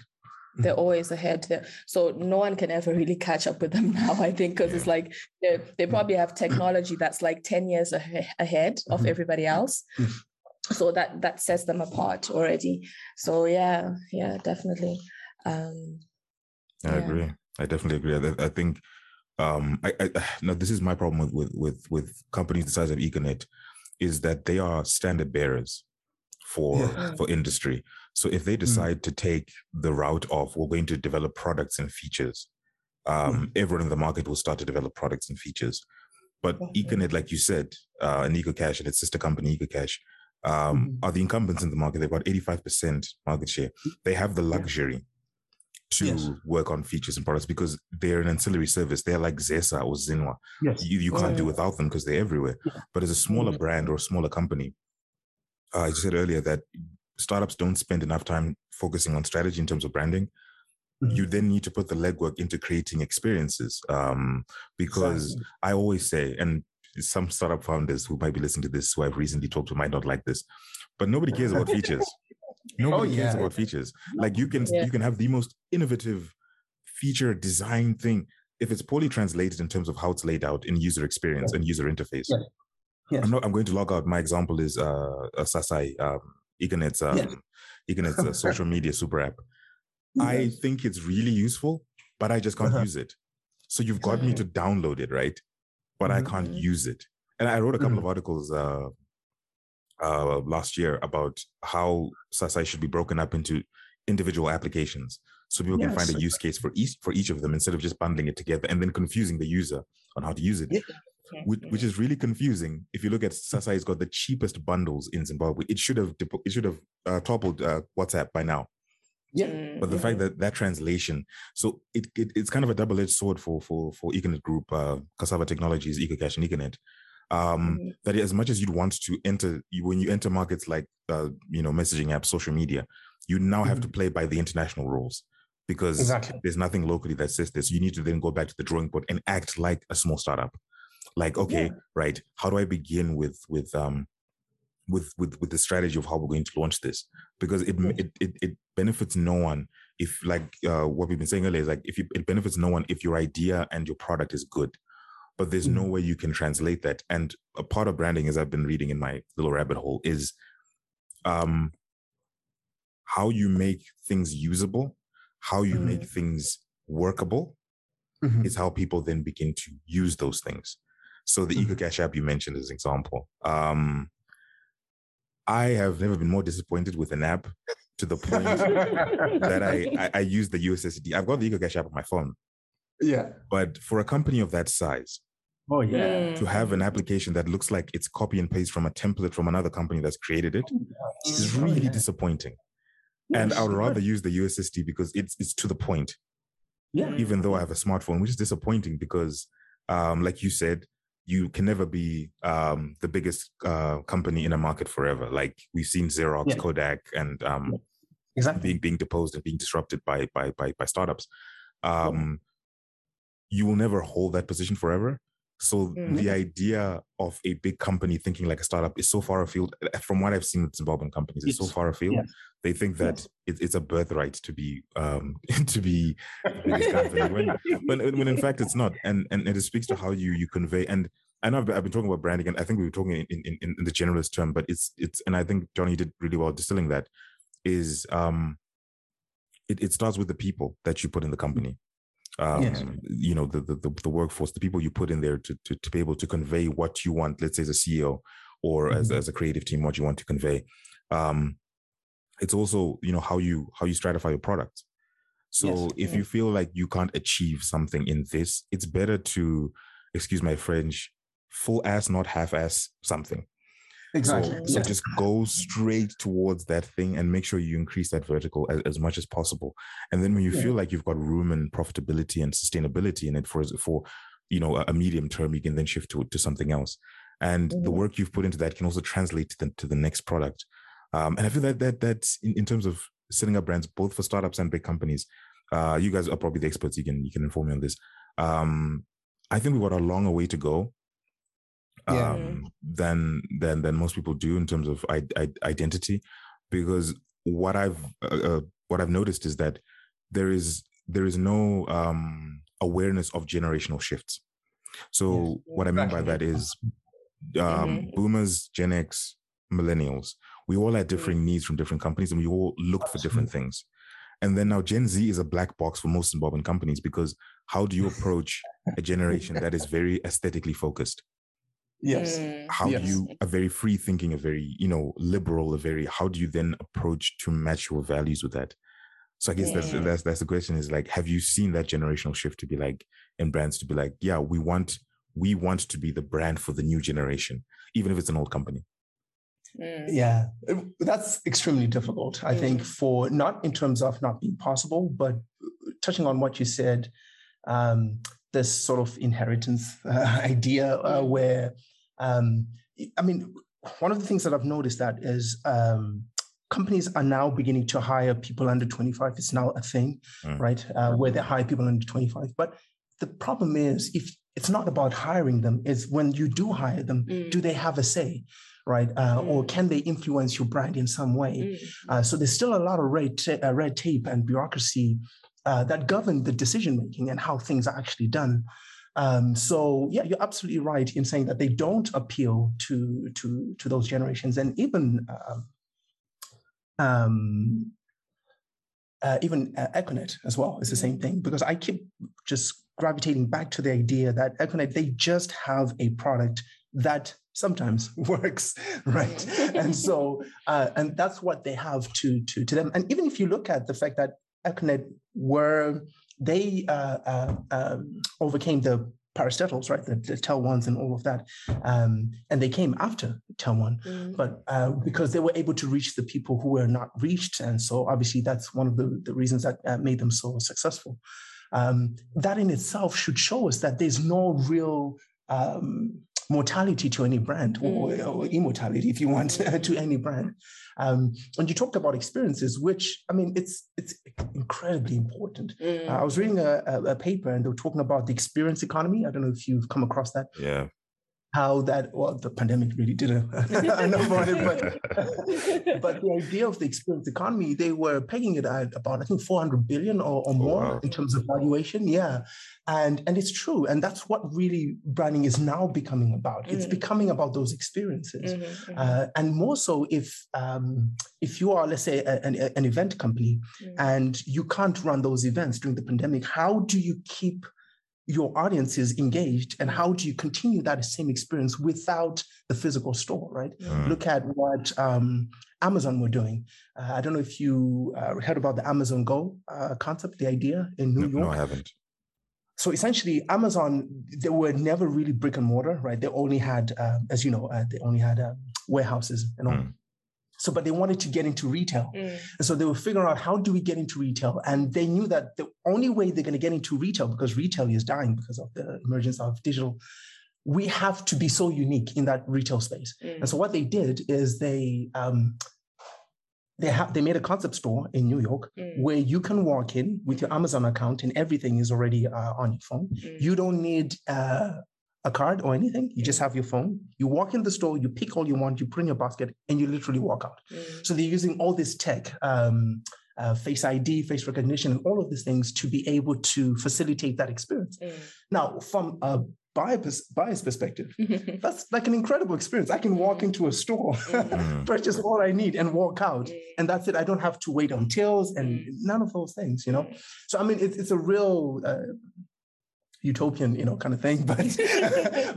They're always ahead. So no one can ever really catch up with them now. I think because it's like they probably have technology that's like ten years ahead of mm-hmm. everybody else, so that that sets them apart already so yeah yeah definitely um i yeah. agree i definitely agree i, I think um I, I no this is my problem with with with with companies the size of econet is that they are standard bearers for yeah. for industry so if they mm. decide mm. to take the route of we're going to develop products and features um mm. everyone in the market will start to develop products and features but econet like you said uh and ecocash and its sister company ecocash um, mm-hmm. are the incumbents in the market. They've got 85% market share. They have the luxury to yes. work on features and products because they're an ancillary service. They're like Zesa or Zinwa. Yes. You, you can't do without them because they're everywhere. Yeah. But as a smaller mm-hmm. brand or a smaller company, uh, I said earlier that startups don't spend enough time focusing on strategy in terms of branding. Mm-hmm. You then need to put the legwork into creating experiences. Um, because exactly. I always say, and some startup founders who might be listening to this who I've recently talked to might not like this, but nobody cares about features. Nobody oh, yeah. cares about features. Like you can yeah. you can have the most innovative feature design thing if it's poorly translated in terms of how it's laid out in user experience and user interface. Yeah. Yes. I'm not. I'm going to log out. My example is uh, Sasai, um, Econet's um, yes. Uh, social media super app. Yes. I think it's really useful, but I just can't uh-huh. use it. So you've got me to download it, right? But mm-hmm. I can't use it. And I wrote a couple mm-hmm. of articles uh, uh, last year about how Sasai should be broken up into individual applications, so people yes. can find a use case for each for each of them instead of just bundling it together and then confusing the user on how to use it. Which, which, is really confusing. If you look at Sasai's got the cheapest bundles in Zimbabwe, it should have it should have uh, toppled uh, WhatsApp by now. Yeah. But the fact that that translation, so it, it it's kind of a double edged sword for for for Econet Group, uh, Cassava Technologies, EcoCash, and Econet. Um, mm-hmm. That as much as you'd want to enter, you, when you enter markets like uh, you know messaging apps, social media, you now have mm-hmm. to play by the international rules because exactly. there's nothing locally that says this. You need to then go back to the drawing board and act like a small startup. Like, okay, yeah. right, how do I begin with with um with with with the strategy of how we're going to launch this because it it it, it benefits no one if like uh, what we've been saying earlier is like if you, it benefits no one if your idea and your product is good but there's mm-hmm. no way you can translate that and a part of branding as i've been reading in my little rabbit hole is um how you make things usable how you mm-hmm. make things workable mm-hmm. is how people then begin to use those things so the mm-hmm. ecocash app you mentioned as an example um I have never been more disappointed with an app to the point that I, I, I use the USSD. I've got the EcoCash app on my phone. Yeah. But for a company of that size, Oh yeah. To have an application that looks like it's copy and paste from a template from another company that's created it is Oh, really yeah. disappointing. And I would rather use the USSD because it's it's to the point. Yeah. even though I have a smartphone, which is disappointing because, um, like you said, you can never be um, the biggest uh, company in a market forever. Like we've seen Xerox, Yeah. Kodak, and um, Exactly. being being deposed and being disrupted by by by, by startups. Um, You will never hold that position forever. So Mm. the idea of a big company thinking like a startup is so far afield. From what I've seen with Zimbabwean companies, it's so far afield. Yes. They think that it, it's a birthright to be um, to be the biggest company when, when when in fact it's not. And and, and it speaks to how you you convey. And I know I've been, I've been talking about branding, and I think we were talking in, in, in the generalist term, but it's it's and I think Johnny did really well distilling that. Is um, it, it starts with the people that you put in the company. Um, Yes. you know the, the the workforce, the people you put in there to, to to be able to convey what you want. Let's say as a CEO or as Mhm. as a creative team, what you want to convey. Um, it's also you know how you how you stratify your product. So Yes. if you feel like you can't achieve something in this, it's better to, excuse my French, full ass, not half ass something. Exactly. So, so Yeah. just go straight towards that thing and make sure you increase that vertical as, as much as possible. And then when you Yeah. feel like you've got room and profitability and sustainability in it for for you know a, medium term, you can then shift to to something else. And the Mhm. work you've put into that can also translate to the to the next product. Um, and I feel that that that's in, in terms of setting up brands both for startups and big companies. Uh, you guys are probably the experts. You can you can inform me on this. Um, I think we've got a longer way to go Yeah. um, than than than most people do in terms of I, I, identity, because what I've uh, uh, what I've noticed is that there is there is no um, awareness of generational shifts. So Yes. what I mean by that is um, Mhm. boomers, Gen X, millennials. We all had different needs from different companies, and we all looked for different things. And then now Gen Z is a black box for most Zimbabwean companies because how do you approach a generation that is very aesthetically focused? Yes. Mm. how do you a very free thinking a very you know liberal a very how do you then approach to match your values with that so i guess that's Yeah. that's that's the question is like have you seen that generational shift to be like in brands to be like yeah we want we want to be the brand for the new generation even if it's an old company Mm. Yeah, that's extremely difficult. I think for not in terms of not being possible, but touching on what you said, um, this sort of inheritance uh, idea uh, Mm. where, um, I mean, one of the things that I've noticed that is um, companies are now beginning to hire people under 25. It's now a thing, Mm. right? Uh, where they hire people under 25. But the problem is, if it's not about hiring them, is when you do hire them, Mm. do they have a say? right? Uh, Or Mm. can they influence your brand in some way? Mm. Uh, so there's still a lot of red, ta- uh, red tape and bureaucracy uh, that govern the decision making and how things are actually done. Um, so yeah, you're absolutely right in saying that they don't appeal to to to those generations, and even um, um, uh, even uh, Econet as well is the same thing because I keep just gravitating back to the idea that Econet they just have a product that sometimes works, right? and so uh, and that's what they have to to to them. And even if you look at the fact that Econet were they uh, uh, um, overcame the parastatals, right? The, the TelOnes and all of that, um, and they came after TelOne Mm. but uh, because they were able to reach the people who were not reached. And so obviously that's one of the, the reasons that uh, made them so successful. Um, that in itself should show us that there's no real um, mortality to any brand or, Mm. or immortality, if you want, to any brand. Um, and you talked about experiences, which I mean, it's it's incredibly important. Mm. Uh, I was reading a, a, a paper and they were talking about the experience economy. I don't know if you've come across that yeah how that well the pandemic really did not a number on it but but the idea of the experience economy they were pegging it at about i think 400 billion or, or more wow. in terms of valuation yeah and and it's true and that's what really branding is now becoming about it's Mm. becoming about those experiences Mhm, mhm. uh, and more so if um, if you are let's say a- an, an event company Mm. and you can't run those events during the pandemic how do you keep your audience is engaged and how do you continue that same experience without the physical store right Mm. look at what um, amazon were doing uh, i don't know if you uh, heard about the amazon go uh, concept the idea in new no, york no i haven't so essentially, Amazon they were never really brick and mortar, right? They only had, um, as you know, uh, they only had um, warehouses and all. Mm. So, but they wanted to get into retail. Mm. And so they were figuring out how do we get into retail? And they knew that the only way they're going to get into retail, because retail is dying because of the emergence of digital, we have to be so unique in that retail space. Mm. And so what they did is they um, they have they made a concept store in New York mm. where you can walk in with your Amazon account and everything is already uh, on your phone. Mm. You don't need uh, a card or anything. You just have your phone. You walk in the store, you pick all you want, you put in your basket, and you literally walk out. Mm. So they're using all this tech, um, uh, face ID, face recognition, and all of these things to be able to facilitate that experience. Mm. Now, from a buyer's, buyer's perspective, that's like an incredible experience. I can walk into a store, mm. purchase all I need, and walk out, mm. and that's it. I don't have to wait on tills and mm. none of those things, you know. So I mean, it's it's a real uh, utopian you know kind of thing but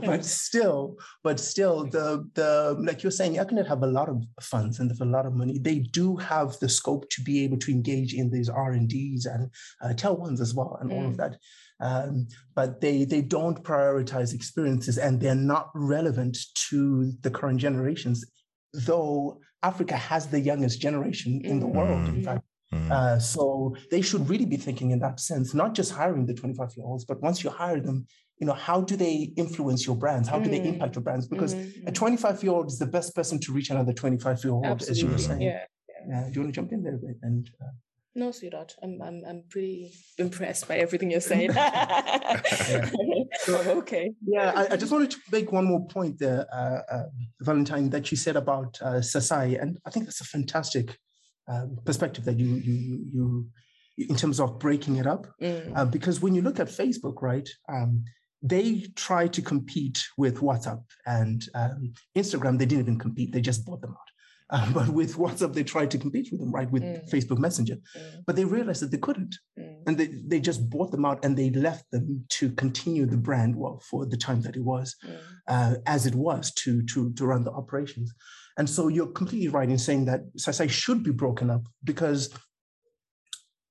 but still but still the the like you're saying Econet have a lot of funds and there's a lot of money they do have the scope to be able to engage in these r&ds and uh, TelOnes as well and mm. all of mm. that um, but they they don't prioritize experiences and they're not relevant to the current generations though africa has the youngest generation in the world in mm. fact Mm. Uh, so they should really be thinking in that sense, not just hiring the 25 year olds, but once you hire them, you know, how do they influence your brands? How do they mm. impact your brands? Because mm-hmm. a 25 year old is the best person to reach another 25 year old, as you were saying. Yeah. yeah. do you want to jump in there a bit? And uh, no, sweetheart, I'm I'm I'm pretty impressed by everything you're saying. yeah. okay. Yeah, I, I, just wanted to make one more point there, uh, uh, Valentine, that you said about uh, Sasai, and I think that's a fantastic um, perspective that you you you in terms of breaking it up mm. uh, because when you look at facebook right um, they try to compete with whatsapp and um, instagram they didn't even compete they just bought them out uh, but with WhatsApp, they tried to compete with them, right, with mm. Facebook Messenger. Mm. But they realized that they couldn't. Mm. And they, they just bought them out and they left them to continue the brand, well, for the time that it was, mm. uh, as it was to, to, to run the operations. And so you're completely right in saying that Sasai should be broken up because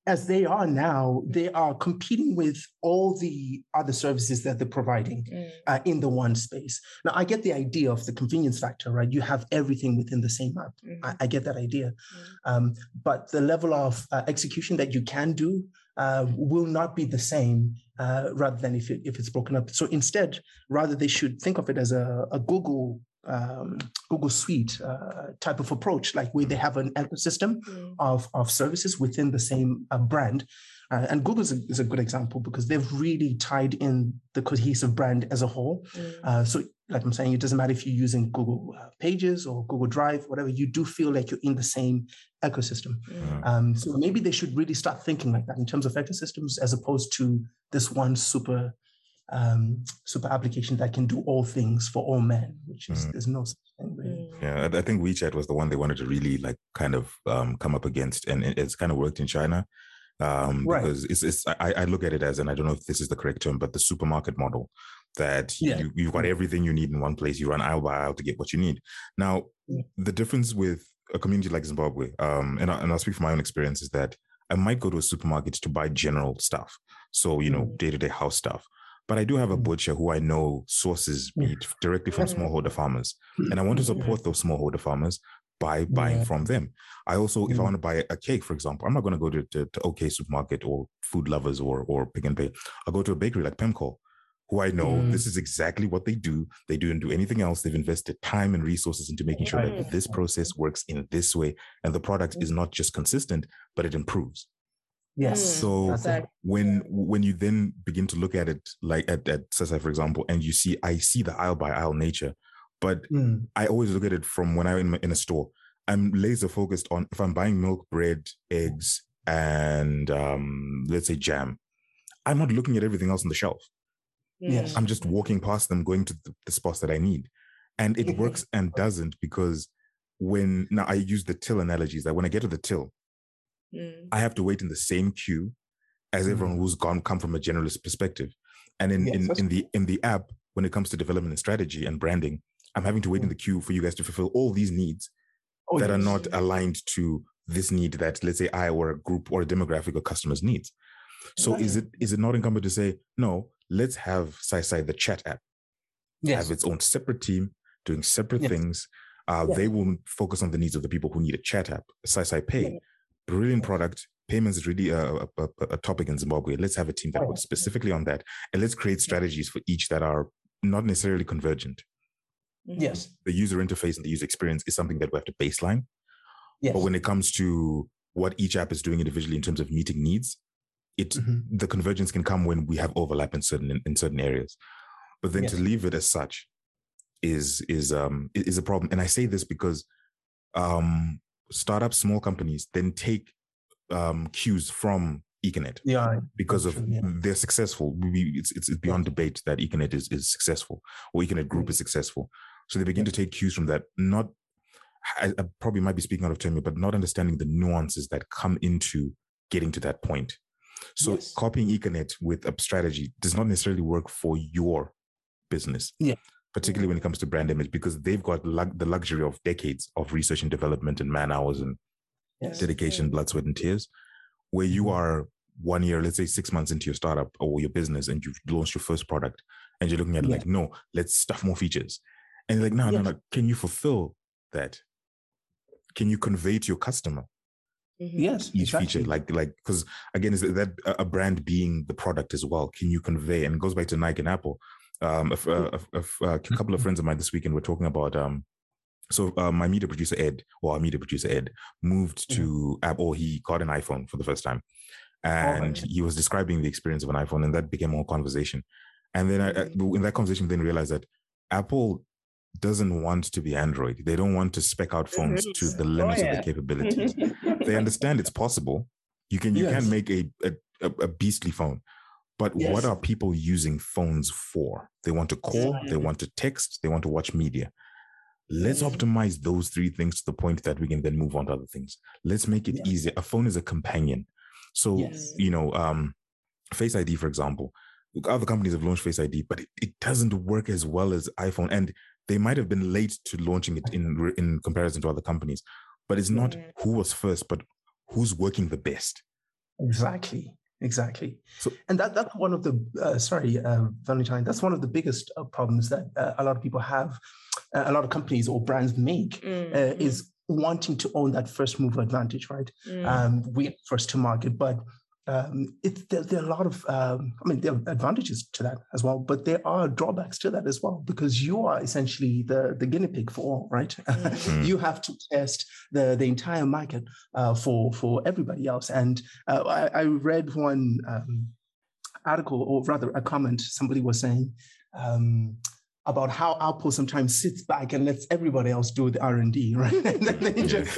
as they are now, they are competing with all the other services that they're providing mm. uh, in the one space. Now, I get the idea of the convenience factor, right? You have everything within the same app. Mm. I, I, get that idea. Mm. Um, but the level of uh, execution that you can do uh, will not be the same uh, rather than if, it, if it's broken up. So instead, rather, they should think of it as a, a Google um, Google Suite uh, type of approach, like where they have an ecosystem mm. of, of services within the same uh, brand. Uh, and Google is a, is a, good example because they've really tied in the cohesive brand as a whole. Mm. Uh, so, like I'm saying, it doesn't matter if you're using Google uh, Pages or Google Drive, whatever, you do feel like you're in the same ecosystem. Mm. Um, so maybe they should really start thinking like that in terms of ecosystems as opposed to this one super um, super application that can do all things for all men, which is mm. there's no such thing really. Mm. Yeah, I think WeChat was the one they wanted to really like kind of um, come up against, and it's kind of worked in China. Um, right. because it's, it's I, I, look at it as, and I don't know if this is the correct term, but the supermarket model that yeah. you, you've got everything you need in one place. You run aisle by aisle to get what you need. Now, yeah. the difference with a community like Zimbabwe, um, and, I, and I'll speak from my own experience, is that I might go to a supermarket to buy general stuff. So, you know, day to day house stuff. But I do have a mm. butcher who I know sources mm. meat directly from mm-hmm. smallholder farmers. And I want to support those smallholder farmers by buying yeah. from them. I also, if I want to buy a cake, for example, I'm not going to go to, to, to OK Supermarket or Food Lovers or, or Pick and Pay. I'll go to a bakery like Pemco, who I know mm. this is exactly what they do. They don't do anything else. They've invested time and resources into making sure that this process works in this way. And the product is not just consistent, but it improves. Yes. So exactly. when when you then begin to look at it like at, at Sasai, for example, and you see I see the aisle by aisle nature, but mm. I always look at it from when I'm in, in a store. I'm laser focused on if I'm buying milk, bread, eggs, and um, let's say jam. I'm not looking at everything else on the shelf. Yes. I'm just walking past them, going to the, the spots that I need. And it mm-hmm. works and doesn't because when now I use the till analogies that when I get to the till, Mm. I have to wait in the same queue as mm. everyone who's gone come from a generalist perspective. And in, yes, in, in the in the app, when it comes to development and strategy and branding, I'm having to wait mm. in the queue for you guys to fulfill all these needs oh, that yes. are not aligned to this need that let's say I or a group or a demographic or customers needs. So is it is it not incumbent to say no? Let's have Sasai the chat app yes. have its own separate team doing separate yes. things. Uh, yes. They will focus on the needs of the people who need a chat app. Sasai Pay, brilliant product. Payments is really a, a, a, topic in Zimbabwe. Let's have a team that works specifically on that, and let's create strategies for each that are not necessarily convergent. Mm-hmm. Yes, the user interface and the user experience is something that we have to baseline. Yes. But when it comes to what each app is doing individually in terms of meeting needs, it mm-hmm. the convergence can come when we have overlap in certain in, in certain areas. But then yes. to leave it as such is is um is a problem. And I say this because um startups, small companies then take um cues from Econet. Yeah. Because of yeah. they're successful. We, it's, it's beyond debate that Econet is, is successful or Econet group is successful. So they begin to take cues from that, not I, I probably might be speaking out of turn, but not understanding the nuances that come into getting to that point. So yes. copying Econet with a strategy does not necessarily work for your business. Yeah. Particularly when it comes to brand image, because they've got lu- the luxury of decades of research and development and man hours and yes. dedication, blood, sweat, and tears. Where you mm-hmm. are one year, let's say six months into your startup or your business, and you've launched your first product, and you're looking at yeah. like, no, let's stuff more features. And you're like, no, yes. no, no. Can you fulfill that? Can you convey to your customer Mm-hmm. Yes, each exactly. feature, like like because again, is that a brand being the product as well? Can you convey? And it goes back to Nike and Apple um, a, a, a, a, couple of mm-hmm. friends of mine this weekend were talking about um, so uh, my media producer Ed, or our media producer Ed, moved to. Apple. Or he got an iPhone for the first time, and oh, he was describing the experience of an iPhone, and that became more conversation. And then I, mm-hmm. in that conversation, then realized that Apple doesn't want to be Android. They don't want to spec out phones to the limits oh, yeah. of the capabilities. they understand it's possible. You can you yes. can make a, a a beastly phone, but yes. what are people using phones for? They want to call, they want to text, they want to watch media. Let's mm-hmm. optimize those three things to the point that we can then move on to other things. Let's make it yeah. easier. A phone is a companion. So, yes. you know, um, Face ID, for example, other companies have launched Face ID, but it, it doesn't work as well as iPhone. And they might have been late to launching it in in comparison to other companies. But it's not who was first, but who's working the best. Exactly exactly. So, and that that's one of the uh, sorry, uh, Valentine. That's one of the biggest uh, problems that uh, a lot of people have, uh, a lot of companies or brands make uh, mm-hmm. is wanting to own that first mover advantage, right? Mm. Um, we first to market, but um, it, there, there, are a lot of, um, I mean, there are advantages to that as well, but there are drawbacks to that as well because you are essentially the, the guinea pig for all, right? Mm-hmm. you have to test the, the entire market uh, for, for everybody else. And uh, I, I, read one um, article, or rather a comment, somebody was saying, um, about how Apple sometimes sits back and lets everybody else do the R and D, right? and they just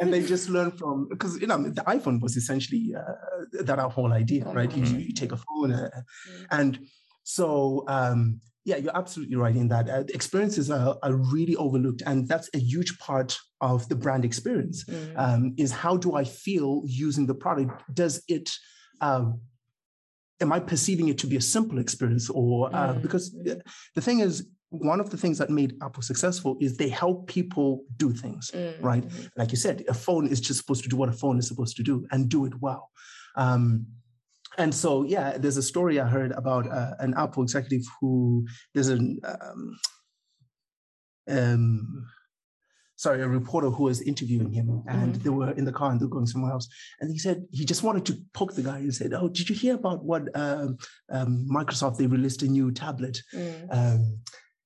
and they just learn from because you know the iPhone was essentially uh, that our whole idea, right? You, you take a phone uh, mm-hmm. and so um, yeah, you're absolutely right in that. Uh, experiences are, are, really overlooked, and that's a huge part of the brand experience. Mm. Um, is how do I feel using the product? Does it uh, am I perceiving it to be a simple experience or uh, mm. because the thing is one of the things that made Apple successful is they help people do things, mm. right? Like you said, a phone is just supposed to do what a phone is supposed to do and do it well. Um, and so, yeah, there's a story I heard about uh, an Apple executive who there's an um, um, sorry, a reporter who was interviewing him, and mm-hmm. they were in the car and they were going somewhere else. And he said he just wanted to poke the guy and said, "Oh, did you hear about what um, um, Microsoft? They released a new tablet." Mm. Um,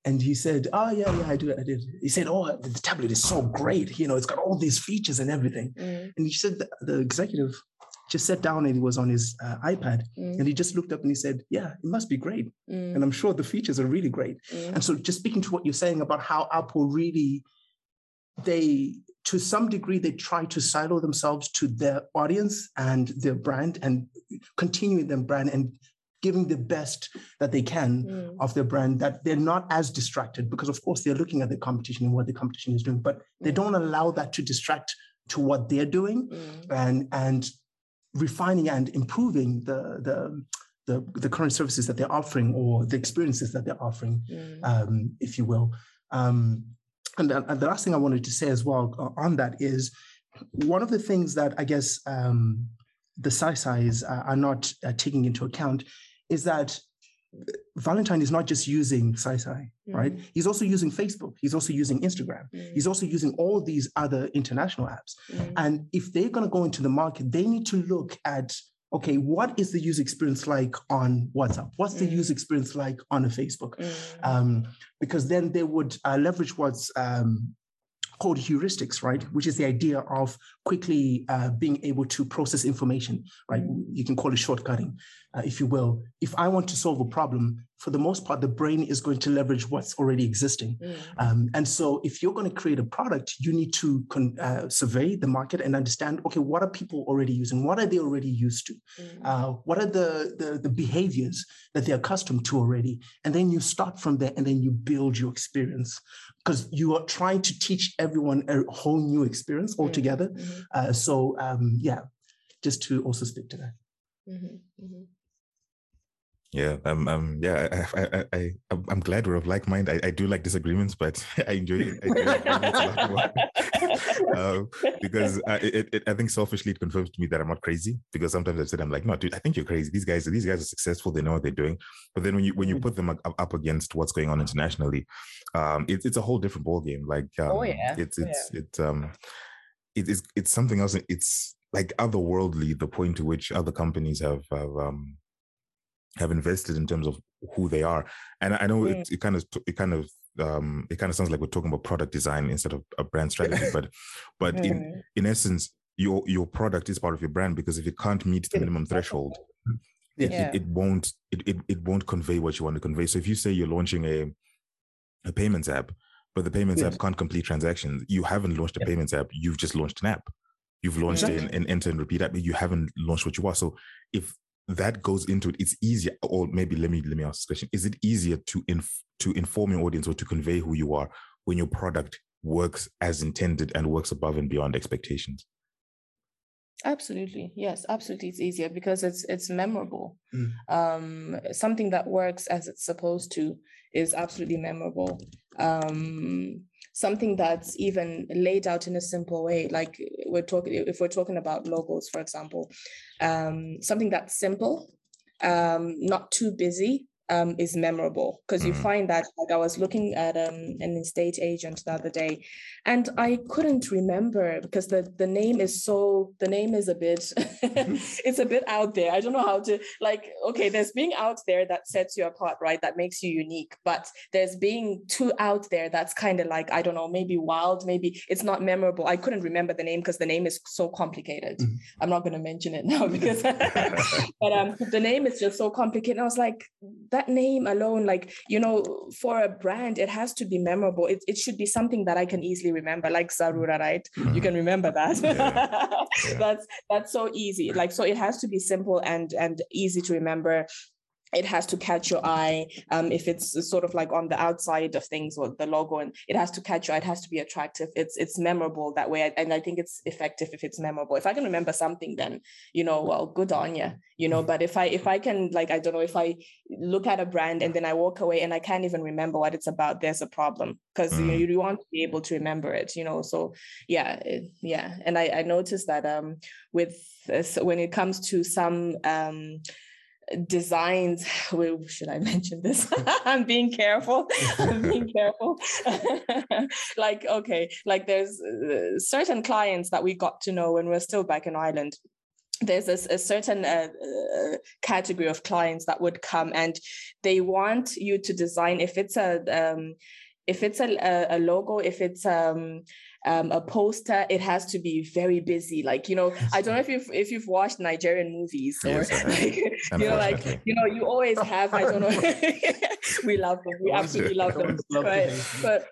and he said, "Oh yeah, yeah, I do, I did." He said, "Oh, the tablet is so great. You know, it's got all these features and everything." Mm. And he said the, the, executive just sat down and he was on his uh, iPad mm. and he just looked up and he said, "Yeah, it must be great." Mm. And I'm sure the features are really great. Mm. And so, just speaking to what you're saying about how Apple really they to some degree they try to silo themselves to their audience and their brand and continuing their brand and giving the best that they can mm. of their brand that they're not as distracted because of course they're looking at the competition and what the competition is doing but they don't allow that to distract to what they're doing mm. and and refining and improving the the the, the current services that they're offering or the experiences that they're offering mm. um, if you will um, and, and the last thing I wanted to say as well uh, on that is one of the things that I guess um, the Sasais uh, are not uh, taking into account is that Valentine is not just using Sasai, mm-hmm. right? He's also using Facebook. He's also using Instagram. Mm-hmm. He's also using all these other international apps. Mm-hmm. And if they're going to go into the market, they need to look at okay, what is the user experience like on WhatsApp? What's the user experience like on a Facebook? Um, because then they would uh, leverage what's um, called heuristics, right? Which is the idea of quickly uh, being able to process information, right? You can call it shortcutting, uh, if you will. If I want to solve a problem, for the most part, the brain is going to leverage what's already existing. Mm. Um, and so, if you're going to create a product, you need to con- uh, survey the market and understand okay, what are people already using? What are they already used to? Mm. Uh, what are the, the, the behaviors that they're accustomed to already? And then you start from there and then you build your experience because you are trying to teach everyone a whole new experience mm, altogether. Mm-hmm. Uh, so, um, yeah, just to also speak to that. Mm-hmm. Mm-hmm. Yeah, um, um, yeah, I, I, I, I'm glad we're of like mind. I, I do like disagreements, but I enjoy it. I uh, because I, it, it, I think selfishly it confirms to me that I'm not crazy. Because sometimes I've said I'm like, no, dude, I think you're crazy. These guys, these guys are successful. They know what they're doing. But then when you when you put them up against what's going on internationally, um, it's it's a whole different ballgame. Like, um, oh yeah, it's it's yeah. it's um, it is it's something else. It's like otherworldly. The point to which other companies have have um have invested in terms of who they are. And I know mm. it, it kind of it kind of um, it kind of sounds like we're talking about product design instead of a brand strategy, but but mm. in in essence, your your product is part of your brand because if it can't meet the minimum threshold, it, yeah. it, it, won't it, it it won't convey what you want to convey. So if you say you're launching a a payments app, but the payments yes. app can't complete transactions, you haven't launched a payments app. You've just launched an app. You've launched exactly. an, an enter and repeat app. but You haven't launched what you are. So if that goes into it it's easier or maybe let me let me ask this question. Is it easier to inf- to inform your audience or to convey who you are when your product works as intended and works above and beyond expectations absolutely yes absolutely it's easier because it's it's memorable mm. um something that works as it's supposed to is absolutely memorable um something that's even laid out in a simple way like we're talking if we're talking about logos for example um, something that's simple um, not too busy um, is memorable because you mm. find that like I was looking at um, an estate agent the other day and I couldn't remember because the the name is so the name is a bit it's a bit out there. I don't know how to like okay, there's being out there that sets you apart, right? That makes you unique, but there's being too out there that's kind of like I don't know, maybe wild, maybe it's not memorable. I couldn't remember the name because the name is so complicated. Mm-hmm. I'm not going to mention it now because but um the name is just so complicated. I was like that name alone like you know for a brand it has to be memorable. It it should be something that I can easily easily remember, like Zarura, right? Mm-hmm. You can remember that. Yeah. yeah. that's that's so easy. Like so, it has to be simple and and easy to remember it has to catch your eye um, if it's sort of like on the outside of things or the logo and it has to catch your eye it has to be attractive. It's it's memorable that way and i think it's effective if it's memorable. If i can remember something then you know well good on you you know. But if i if i can like i don't know if i look at a brand and then i walk away and i can't even remember what it's about there's a problem because mm. you, you want to be able to remember it you know. So yeah it, yeah. And i i noticed that um with uh, so when it comes to some um designs should i mention this? I'm being careful i'm being careful. Like okay like there's uh, certain clients that we got to know when we're still back in ireland. There's a, a certain uh, uh, category of clients that would come and they want you to design if it's a um, if it's a, a, logo if it's um, um, a poster, it has to be very busy. Like you know, I don't know if you've if you've watched Nigerian movies or yes, like, you know, like you know, you always have. I don't know. we love them. We absolutely love them. But, but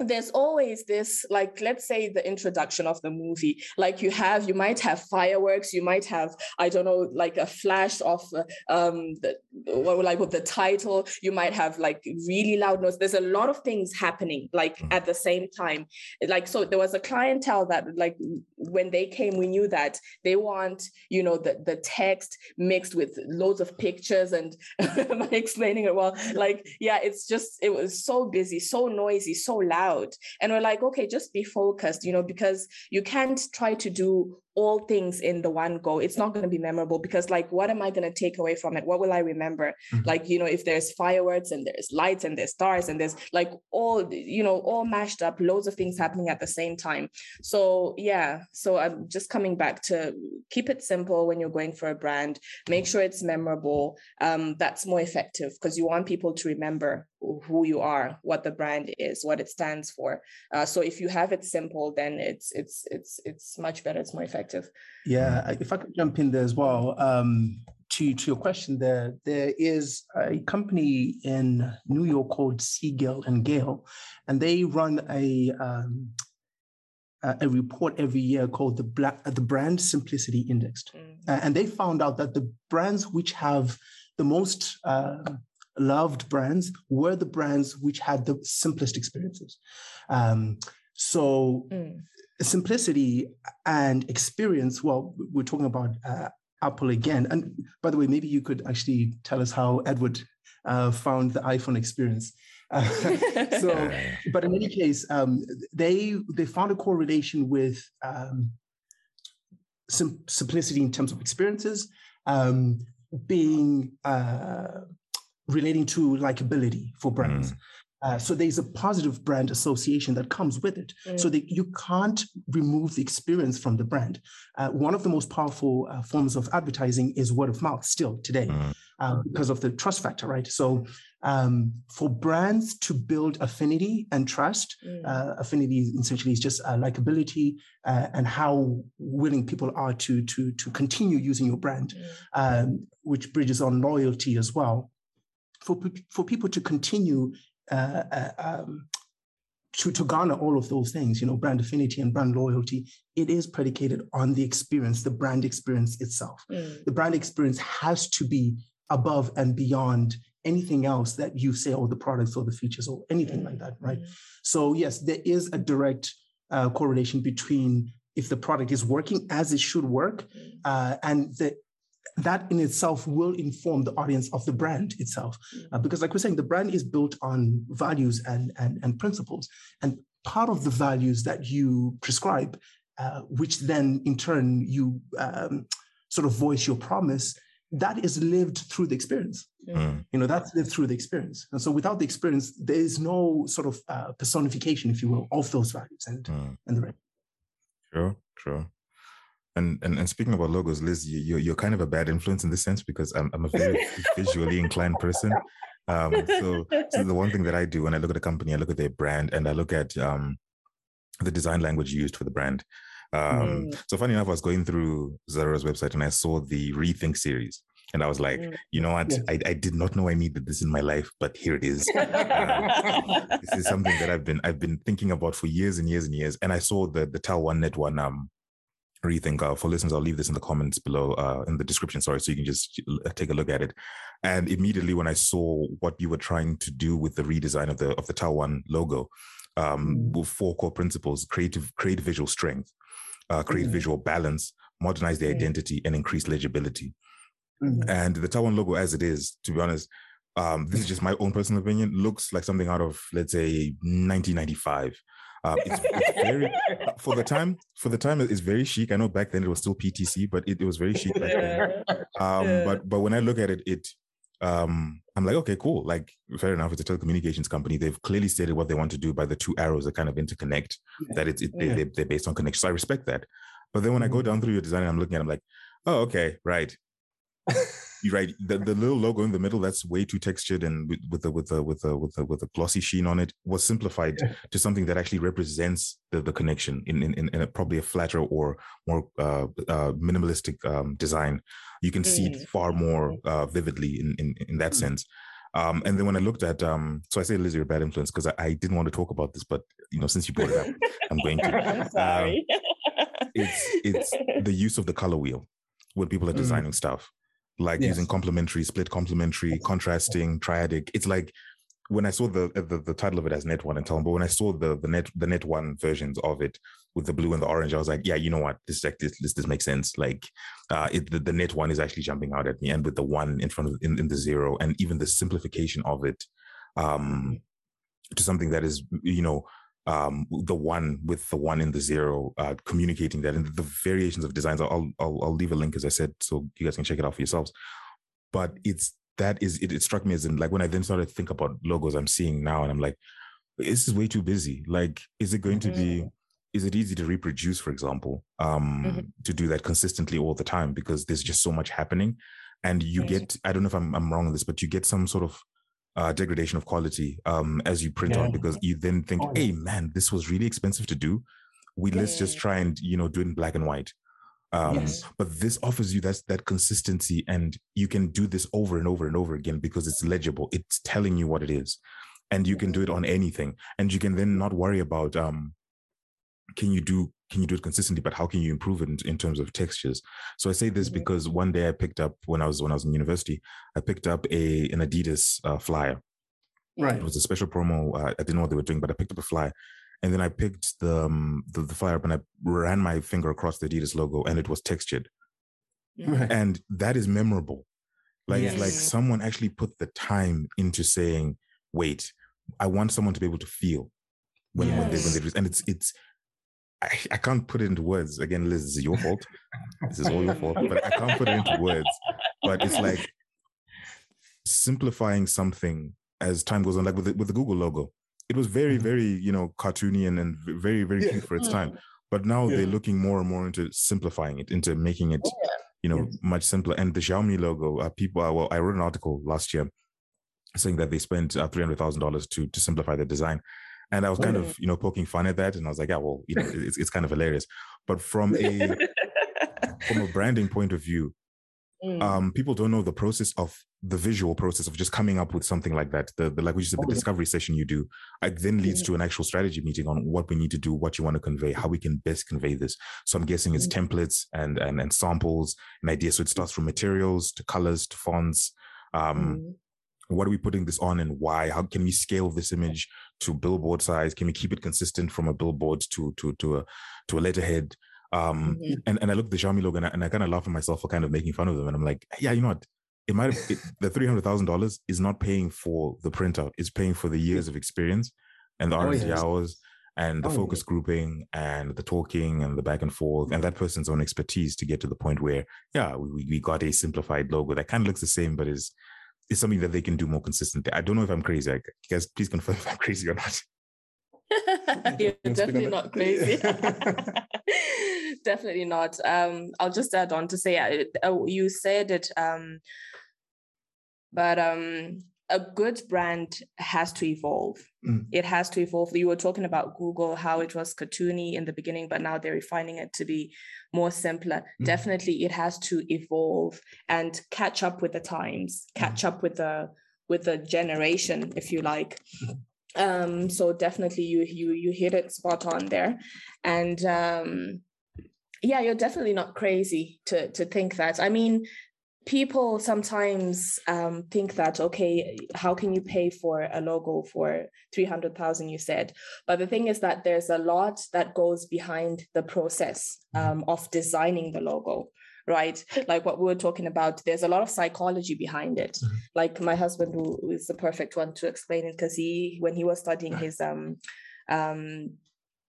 there's always this like let's say the introduction of the movie like you have you might have fireworks you might have i don't know like a flash of uh, um the what would i put the title you might have like really loud noise. There's a lot of things happening like mm. at the same time. Like so there was a clientele that like when they came we knew that they want you know the the text mixed with loads of pictures and am i explaining it well? Like yeah it's just it was so busy so noisy so loud and we're like okay just be focused you know because you can't try to do all things in the one go it's not going to be memorable because like what am i going to take away from it? What will i remember? Mm-hmm. like you know if there's fireworks and there's lights and there's stars and there's like all you know all mashed up loads of things happening at the same time. So yeah so i'm just coming back to keep it simple when you're going for a brand make sure it's memorable um, that's more effective because you want people to remember who you are what the brand is what it stands for. Uh, so if you have it simple then it's it's it's it's much better it's more effective yeah if i could jump in there as well um, to to your question there there is a company in new york called Siegel and Gale and they run a um, a report every year called the Black, the brand simplicity index mm. and they found out that the brands which have the most uh, loved brands were the brands which had the simplest experiences. Um, so mm. simplicity and experience. Well, we're talking about uh, Apple again. And by the way, maybe you could actually tell us how Edward uh, found the iPhone experience. Uh, so, but in any case, um, they they found a correlation with um, sim- simplicity in terms of experiences, um, being uh, relating to likability for brands. Mm. Uh, so there's a positive brand association that comes with it. Mm. So that you can't remove the experience from the brand. Uh, one of the most powerful uh, forms of advertising is word of mouth still today mm. Uh, because of the trust factor, right? So um, for brands to build affinity and trust, mm. Uh, affinity essentially is just uh, likability and how willing people are to to to continue using your brand, mm. um, which bridges on loyalty as well for, for people to continue uh, uh, um, to, to garner all of those things, you know, brand affinity and brand loyalty, it is predicated on the experience, the brand experience itself. Mm. The brand experience has to be above and beyond anything else that you say, or the products or the features or anything mm. like that, right? Mm. So, yes, there is a direct uh, correlation between if the product is working as it should work mm. uh, and the that in itself will inform the audience of the brand itself. Uh, because, like we're saying, the brand is built on values and, and, and principles. And part of the values that you prescribe, uh, which then in turn you um, sort of voice your promise, that is lived through the experience. Mm. You know, that's lived through the experience. And so without the experience, there is no sort of uh, personification, if you will, of those values and, mm. and the rest. Sure, sure. And, and and speaking about logos, Liz, you, you're kind of a bad influence in this sense because I'm, I'm a very visually inclined person. Um, so, so the one thing that I do when I look at a company, I look at their brand and I look at um, the design language used for the brand. Um, mm. So funny enough, I was going through Zarura's website and I saw the Rethink series. And I was like, mm. you know what? Yeah. I, I did not know I needed this in my life, but here it is. Um, this is something that I've been I've been thinking about for years and years and years. And I saw the the TelOne NetOne um rethink uh, for listeners i'll leave this in the comments below uh, in the description sorry so you can just uh, take a look at it and immediately when i saw what you were trying to do with the redesign of the of the TelOne logo um, mm. with four core principles creative create visual strength uh, create mm. visual balance modernize the identity and increase legibility mm. and the TelOne logo as it is to be honest um, this is just my own personal opinion looks like something out of let's say 1995 it's, it's, very for the time. For the time, it's very chic. I know back then it was still PTC, but it, it was very chic back then. Um, yeah. But but when I look at it, it um, I'm like, okay, cool. Like, fair enough. It's a telecommunications company. They've clearly stated what they want to do by the two arrows that kind of interconnect. Yeah. That it's it, yeah. they, they're based on connection. So I respect that. But then when I go mm-hmm. down through your design, I'm looking at, it, I'm like, oh, okay, right right the, the little logo in the middle that's way too textured and with, with the with the with the with the with a glossy sheen on it was simplified yeah. to something that actually represents the, the connection in in, in a, probably a flatter or more uh, uh, minimalistic um, design you can mm. see it mm. far more uh, vividly in in, in that mm. sense um, and then when I looked at, um, so I say Lizzie you're a bad influence because I, I, didn't want to talk about this, but you know, since you brought it up, I'm going to. I'm sorry. Um, it's it's the use of the color wheel when people are mm. designing mm. stuff like yes. using complementary, split complementary, contrasting, triadic. It's like when I saw the, the, the title of it as Net One and Tal, but when I saw the the Net the Net One versions of it with the blue and the orange, I was like, yeah, you know what, this like this this, this makes sense. Like, uh, it the, the Net One is actually jumping out at me, and with the one in front of in, in the zero, and even the simplification of it, um, to something that is you know um, the one with the one in the zero, uh, communicating that and the variations of designs. I'll, I'll, I'll leave a link as I said, so you guys can check it out for yourselves. But it's that is it, it struck me as in like when I then started to think about logos I'm seeing now, and I'm like, this is way too busy. Like, is it going mm-hmm. to be? Mm-hmm. Is it easy to reproduce, for example, um, mm-hmm. to do that consistently all the time because there's just so much happening, and you mm-hmm. get I don't know if I'm I'm wrong on this, but you get some sort of uh, degradation of quality um, as you print yeah. on because you then think, oh, hey man, this was really expensive to do. We yeah. let's just try and you know do it in black and white. Um, yes. But this offers you that that consistency, and you can do this over and over and over again because it's legible. It's telling you what it is, and you can do it on anything, and you can then not worry about um, can you do can you do it consistently, but how can you improve it in, in terms of textures? So I say this mm-hmm. because one day I picked up when I was when I was in university, I picked up a an Adidas uh, flyer. Right. It was a special promo. Uh, I didn't know what they were doing, but I picked up a flyer, and then I picked the, um, the, the flyer up and I ran my finger across the Adidas logo, and it was textured, right. and that is memorable. Like yes. like someone actually put the time into saying, "Wait, I want someone to be able to feel." When, yes. when they when they and it's it's I, I can't put it into words. Again, Liz, this is your fault. this is all your fault, but I can't put it into words. But it's like simplifying something as time goes on, like with the, with the Google logo. It was very, mm-hmm. very, you know, cartoony and, and very, very yeah. cute for its time. Mm. But now yeah. they're looking more and more into simplifying it, into making it, yeah. you know, much simpler. And the Xiaomi logo, uh, people, uh, well, I wrote an article last year saying that they spent uh, $300,000 to to simplify the design. And I was kind of, you know, poking fun at that. And I was like, yeah, well, you know, it's, it's kind of hilarious. But from a from a branding point of view, mm. um, people don't know the process of the visual process of just coming up with something like that. The, the like we said, the oh, discovery session you do, it then leads mm. to an actual strategy meeting on what we need to do, what you want to convey, how we can best convey this. So I'm guessing it's mm. templates and, and and samples and ideas. So it starts from materials to colors to fonts. Um, mm what are we putting this on and why how can we scale this image to billboard size can we keep it consistent from a billboard to to to a to a letterhead um mm-hmm. and, and i look at the xiaomi logo and I, and I, kind of laugh at myself for kind of making fun of them and i'm like yeah you know what it might have it, the $300000 is not paying for the printout it's paying for the years of experience and the r&d oh, yes. hours and the oh, focus yes. grouping and the talking and the back and forth and that person's own expertise to get to the point where yeah we, we got a simplified logo that kind of looks the same but is is something that they can do more consistently. I don't know if I'm crazy. I guess please confirm if I'm crazy or not. You're definitely not crazy. definitely not. Um, I'll just add on to say, uh, you said it, um, but um, a good brand has to evolve. Mm. It has to evolve. You were talking about Google, how it was cartoony in the beginning, but now they're refining it to be more simpler. Mm. Definitely, it has to evolve and catch up with the times, catch mm. up with the with the generation, if you like. Mm. Um, so definitely, you you you hit it spot on there, and um, yeah, you're definitely not crazy to to think that. I mean, people sometimes um, think that okay how can you pay for a logo for 300000 you said but the thing is that there's a lot that goes behind the process mm-hmm. um, of designing the logo right like what we were talking about there's a lot of psychology behind it mm-hmm. like my husband who is the perfect one to explain it because he when he was studying his um um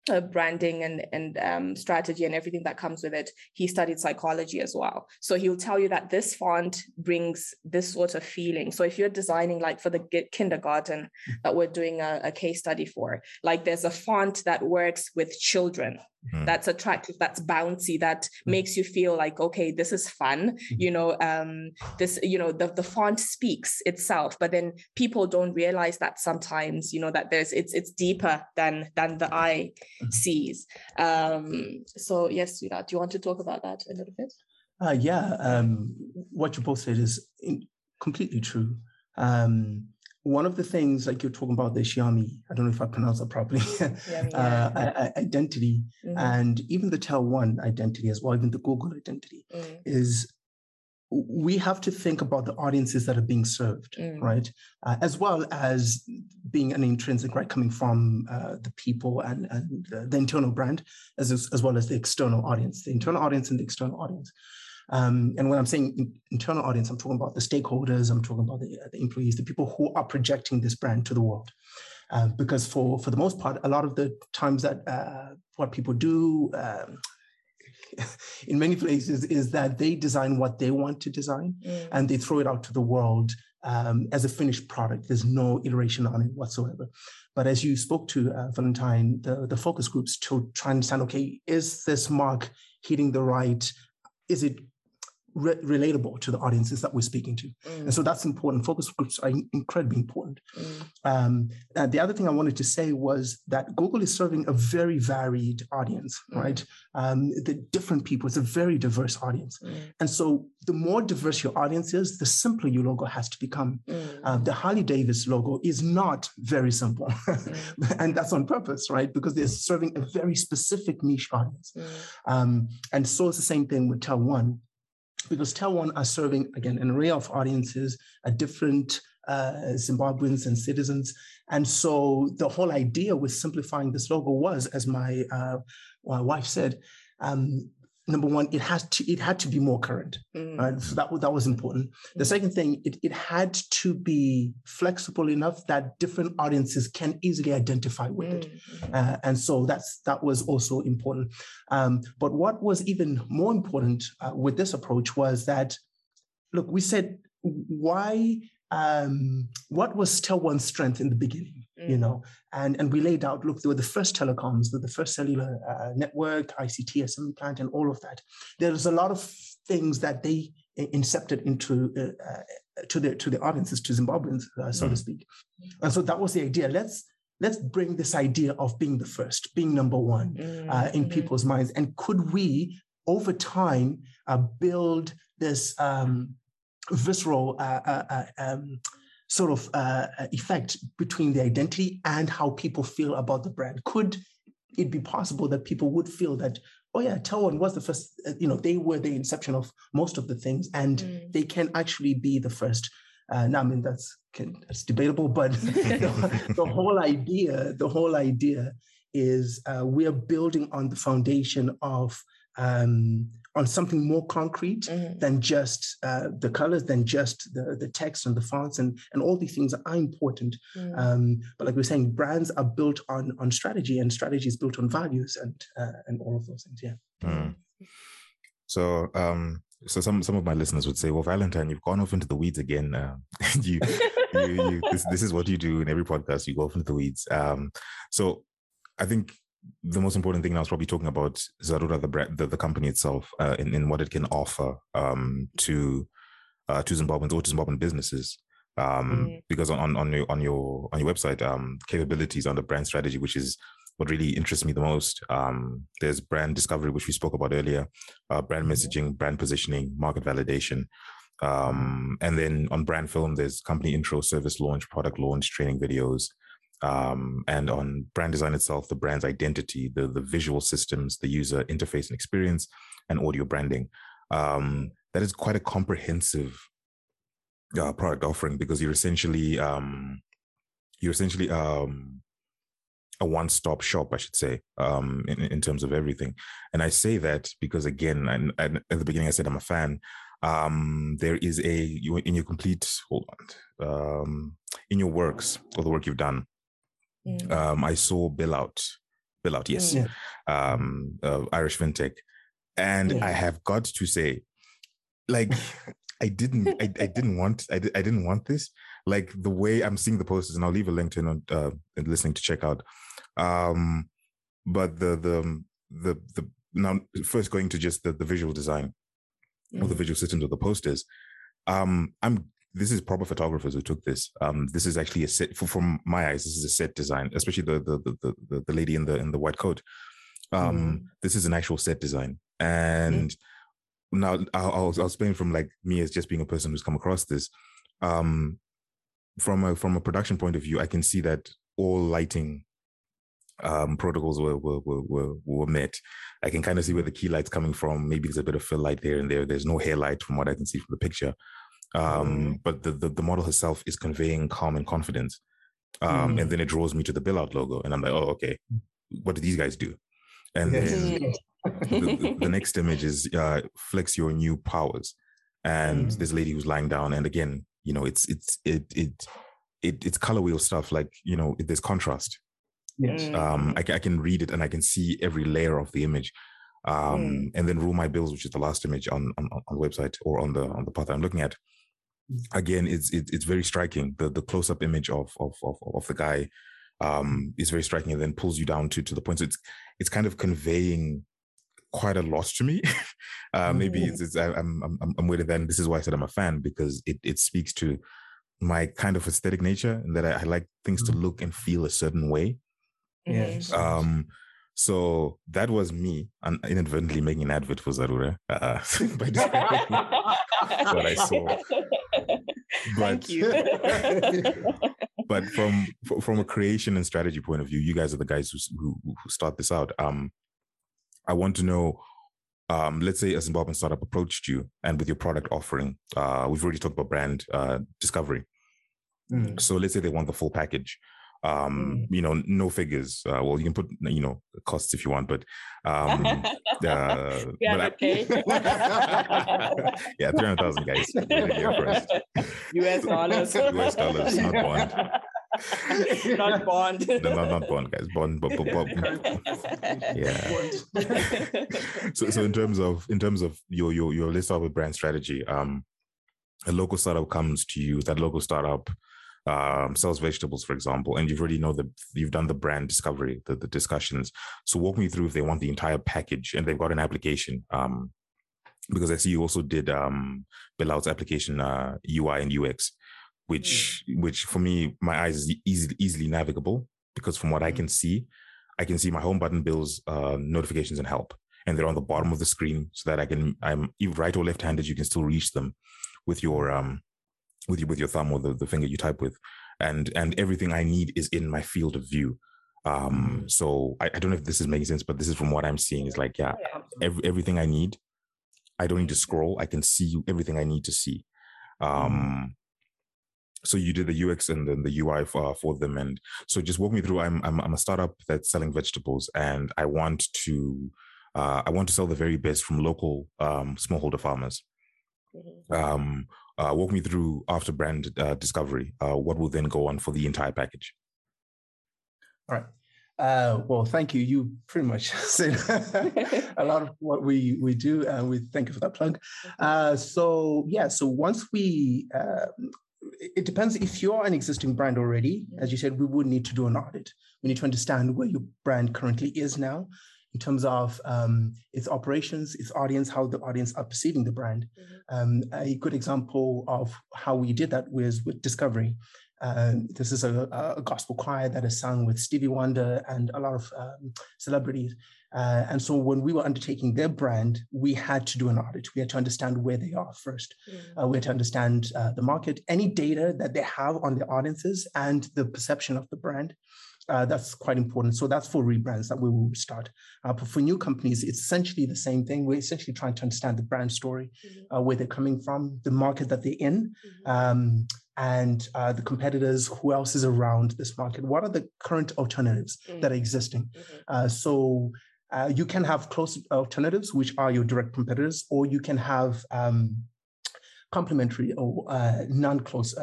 uh, branding and and um, strategy and everything that comes with it. He studied psychology as well, so he'll tell you that this font brings this sort of feeling. So if you're designing like for the kindergarten that we're doing a, a case study for, like there's a font that works with children mm. that's attractive that's bouncy that mm. makes you feel like okay this is fun mm. you know um this you know the, the font speaks itself but then people don't realize that sometimes you know that there's it's it's deeper than than the eye mm. sees um so yes do you want to talk about that a little bit uh, yeah um what you both said is completely true um one of the things like you're talking about the Xiaomi, I don't know if I pronounced that properly, yeah, uh, identity, mm-hmm. and even the TelOne identity as well, even the Google identity, mm. is we have to think about the audiences that are being served, mm. right? Uh, as well as being an intrinsic, right, coming from uh, the people and, and the, the internal brand, as, as well as the external audience, the internal audience and the external audience. Um, and when I'm saying in, internal audience, I'm talking about the stakeholders, I'm talking about the, the, employees, the people who are projecting this brand to the world. uh, because for for the most part, a lot of the times that uh, what people do. Um, in many places is that they design what they want to design mm. and they throw it out to the world um, as a finished product. There's no iteration on it whatsoever. But as you spoke to uh, Valentine, the, the focus groups to try and understand, okay, is this mark hitting the right? Is it re- relatable to the audiences that we're speaking to. Mm. And so that's important. Focus groups are incredibly important. Mm. Um, the other thing I wanted to say was that Google is serving a very varied audience, mm. right? Um, the different people, it's a very diverse audience. Mm. And so the more diverse your audience is, the simpler your logo has to become. Uh, the Harley Davis logo is not very simple. Mm. and that's on purpose, right? Because they're serving a very specific niche audience. Um, and so it's the same thing with TelOne because One are serving, again, an array of audiences, a different uh, Zimbabweans and citizens. And so the whole idea with simplifying this logo was, as my, uh, my wife said, um, number one, it has to it had to be more current. Mm. Right? So that that was important. The mm. second thing, it, it had to be flexible enough that different audiences can easily identify with mm. it, uh, and so that's that was also important. Um, but what was even more important uh, with this approach was that, look, we said why um, what was TelOne's strength in the beginning, mm. you know, and and we laid out. Look, they were the first telecoms, the, the first cellular uh, network, ICT assembly plant, and all of that. There's a lot of things that they incepted into uh, uh, to the to the audiences, to Zimbabweans, uh, so mm. to speak. And so that was the idea. Let's let's bring this idea of being the first, being number one mm. in mm-hmm. people's minds, and could we over time uh, build this? Um, visceral uh, uh, uh, um, sort of uh, effect between the identity and how people feel about the brand. Could it be possible that people would feel that, oh yeah, Tel was the first, you know, they were the inception of most of the things, and mm. they can actually be the first. Uh, now, I mean that's can, that's debatable, but the, the, whole idea, the whole idea is uh, we are building on the foundation of um, on something more concrete mm-hmm. than just uh, the colors, than just the, the text and the fonts and, and all these things are important. Mm-hmm. Um, but like we are saying, brands are built on on strategy and strategy is built on values and uh, and all of those things. Yeah. Mm. So um, so some some of my listeners would say, well, Valentine, you've gone off into the weeds again. Uh, you, you, you this, this is what you do in every podcast. You go off into the weeds. Um, so I think the most important thing I was probably talking about Zarura, the brand, the, the company itself, uh, in, in what it can offer um, to uh, to Zimbabweans or to Zimbabwean businesses. Um, mm. Because on, on your on your on your website, um, capabilities under brand strategy, which is what really interests me the most. Um, there's brand discovery, which we spoke about earlier, uh, brand mm-hmm. messaging, brand positioning, market validation. Um, and then on brand film, there's company intro, service launch, product launch, training videos, um, and on brand design itself, the brand's identity, the, the visual systems, the user interface and experience, and audio branding. Um, that is quite a comprehensive uh, product offering because you're essentially um, you're essentially um, a one-stop shop, I should say, um, in, in terms of everything. And I say that because again, and, at the beginning I said I'm a fan. Um, there is a in your complete hold on um, in your works or the work you've done Mm. Um, I saw Billout, Bill Out, yes, mm. um, uh, Irish fintech, and yeah. I have got to say, like, I didn't, I, I didn't want, I, I didn't want this. Like the way I'm seeing the posters, and I'll leave a link to uh, listening to check out. Um, but the the the the now first going to just the, the visual design mm. or the mm. visual systems of the posters. Um, I'm this is proper photographers who took this. Um, this is actually a set for, from my eyes. This is a set design, especially the the the the, the lady in the in the white coat. Um, mm. This is an actual set design, and mm. now I'll, I'll, I'll explain from like me as just being a person who's come across this. Um, from a from a production point of view, I can see that all lighting um, protocols were, were were, were met. I can kind of see where the key light's coming from. Maybe there's a bit of fill light there and there. There's no hair light from what I can see from the picture. Um, mm. But the, the, the model herself is conveying calm and confidence. Um, mm. And then it draws me to the Billout logo, and I'm like, oh, okay, what do these guys do? And yes. then the, the, next image is uh, flex your new powers, and mm. this lady who's lying down, and again, you know, it's it's it it it, it's color wheel stuff. Like you know, there's contrast. Yes. Mm. Um, I, ca- I can read it and I can see every layer of the image. Um, Mm. and then rule my bills, which is the last image on on, on the website or on the on the path I'm looking at. Again, it's it, it's very striking. The the close up image of of of of the guy um, is very striking, and then pulls you down to to the point. So it's it's kind of conveying quite a lot to me. uh, maybe it's, it's I, I'm I'm I'm with it. Then this is why I said I'm a fan because it it speaks to my kind of aesthetic nature and that I, I like things to Mhm. look and feel a certain way. Yes. Um, so that was me un- inadvertently making an advert for Zarura. Uh, by describing what I saw. Thank But- you. but from from a creation and strategy point of view, you guys are the guys who who, who start this out. Um, I want to know. Um, let's say a Zimbabwean startup approached you, and with your product offering, uh, we've already talked about brand uh, discovery. Mm. So let's say they want the full package. Um, you know, no figures. Uh, well, you can put you know costs if you want, but um, uh, Yeah, but I- yeah, three hundred thousand guys. You heard it here first. US dollars. US dollars, not bond. not bond. No, not, not bond, guys. Bond, but, but, but yeah. so, so in terms of in terms of your your your let's start with brand strategy. Um, a local startup comes to you. That local startup um, sells vegetables, for example, and you've already know that you've done the brand discovery, the, the discussions. So walk me through if they want the entire package and they've got an application. Um, because I see you also did um Billout's application uh, UI and UX, which which for me my eyes is easily easily navigable because from what I can see, I can see my home button bills, uh, notifications, and help, and they're on the bottom of the screen so that I can I'm either right or left handed. You can still reach them with your um with your with your thumb or the, the finger you type with, and and everything I need is in my field of view. Um, so I, I don't know if this is making sense, but this is from what I'm seeing. Is like yeah, every, everything I need. I don't need to scroll. I can see everything I need to see. Um, so you did the UX and then the UI for, for them, and so just walk me through. I'm, I'm I'm a startup that's selling vegetables, and I want to uh, I want to sell the very best from local um, smallholder farmers. Um, uh, walk me through after brand uh, discovery. Uh, what will then go on for the entire package? All right. Uh, well, thank you. You pretty much said a lot of what we we do, and we thank you for that plug. Uh, so yeah, so once we, uh, it depends if you're an existing brand already. As you said, we would need to do an audit. We need to understand where your brand currently is now, in terms of um, its operations, its audience, how the audience are perceiving the brand. Um, a good example of how we did that was with Discovery. Um, this is a, a gospel choir that is sung with Stevie Wonder and a lot of um, celebrities. Uh, and so when we were undertaking their brand, we had to do an audit. We had to understand where they are first. Uh, we had to understand uh, the market, any data that they have on their audiences, and the perception of the brand. Uh, that's quite important. So that's for rebrands that we will start. Uh, but for new companies, it's essentially the same thing. We're essentially trying to understand the brand story, uh, where they're coming from, the market that they're in, um, and uh, the competitors, who else is around this market? What are the current alternatives that are existing? Uh, so uh, you can have close alternatives, which are your direct competitors, or you can have um, complementary or uh, non-close